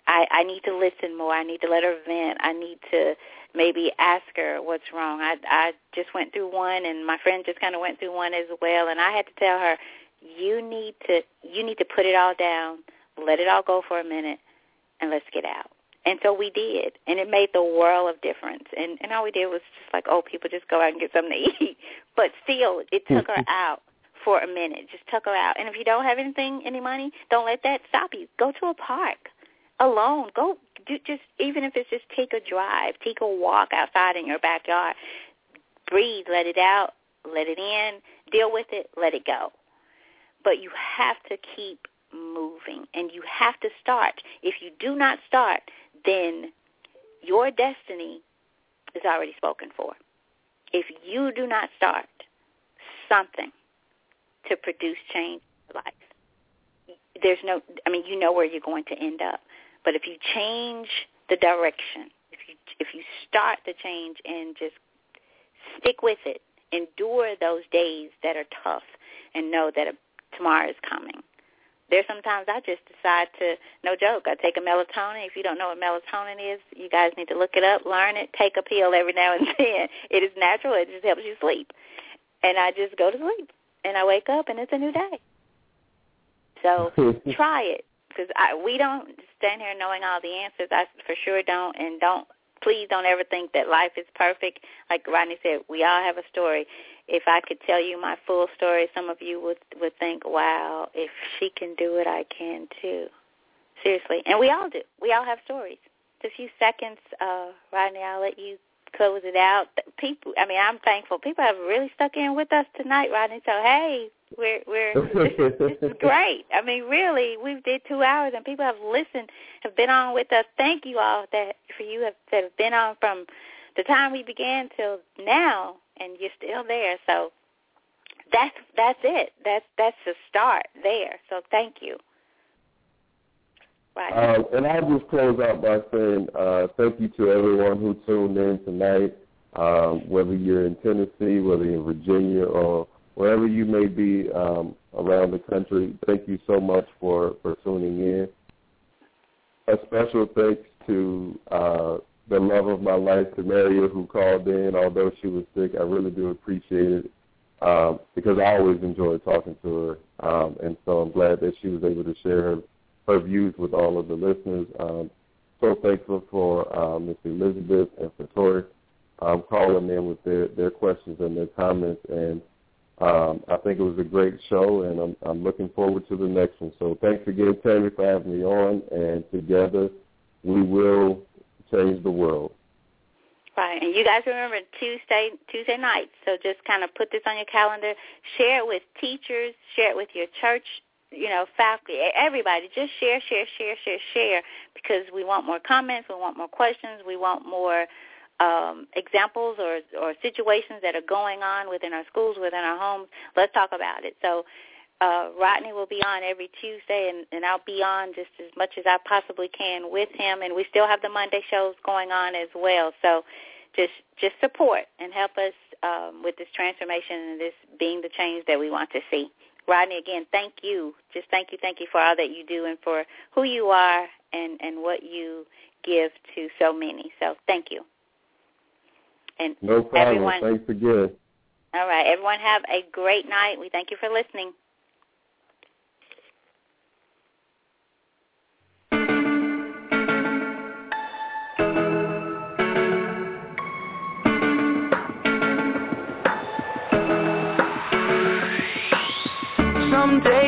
S1: I, I need to listen more. I need to let her vent. I need to maybe ask her what's wrong. I I just went through one and my friend just kind of went through one as well and I had to tell her you need to you need to put it all down, let it all go for a minute and let's get out. And so we did, and it made the world of difference. And and all we did was just like, oh, people just go out and get something to eat. <laughs> But still, it took her <laughs> out for a minute. Just took her out. And if you don't have anything, any money, don't let that stop you. Go to a park alone. Go do just even if it's just take a drive, take a walk outside in your backyard. Breathe, let it out, let it in, deal with it, let it go. But you have to keep moving and you have to start. If you do not start, then your destiny is already spoken for. If you do not start something to produce change in your life, there's no, I mean, you know where you're going to end up. But if you change the direction, if you if you start the change and just stick with it, endure those days that are tough, and know that a, tomorrow is coming, there's sometimes I just decide to, no joke, I take a melatonin. If you don't know what melatonin is, you guys need to look it up, learn it, take a pill every now and <laughs> then. It is natural. It just helps you sleep. And I just go to sleep. And I wake up and it's a new day. So <laughs> try it. Because we don't stand here knowing all the answers. I for sure don't. And don't, please don't ever think that life is perfect. Like Rodney said, we all have a story if I could tell you my full story, some of you would would think, "Wow, if she can do it, I can too." Seriously, and we all do. We all have stories. Just a few seconds, uh, Rodney. I'll let you close it out. People, I mean, I'm thankful. People have really stuck in with us tonight, Rodney. So hey, we're we're this, <laughs> this is great. I mean, really, we've did two hours, and people have listened, have been on with us. Thank you all that for you have that have been on from the time we began till now and you're still there. So that's that's it. That's that's the start there. So thank you. Right.
S2: Uh, and I'll just close out by saying uh, thank you to everyone who tuned in tonight, um, whether you're in Tennessee, whether you're in Virginia, or wherever you may be um, around the country. Thank you so much for, for tuning in. A special thanks to uh, the love of my life to Maria who called in, although she was sick. I really do appreciate it um, because I always enjoy talking to her, um, and so I'm glad that she was able to share her, her views with all of the listeners. Um, so thankful for uh, Miss Elizabeth and for Tori um, calling in with their, their questions and their comments. And um, I think it was a great show, and I'm, I'm looking forward to the next one. So thanks again, Tammy, for having me on, and together we will change the world.
S1: Right, and you guys remember Tuesday Tuesday night. So just kind of put this on your calendar. Share it with teachers. Share it with your church. You know, faculty, everybody. Just share, share, share, share, share. Because we want more comments. We want more questions. We want more um, examples or or situations that are going on within our schools, within our homes. Let's talk about it. So uh, Rodney will be on every Tuesday, and, and I'll be on just as much as I possibly can with him. And we still have the Monday shows going on as well. So just just support and help us um, with this transformation and this being the change that we want to see. Rodney, again, thank you. Just thank you, thank you for all that you do and for who you are and, and what you give to so many. So thank you. And
S2: no problem.
S1: Everyone,
S2: Thanks again.
S1: All right. Everyone have a great night. We thank you for listening.
S6: Some days life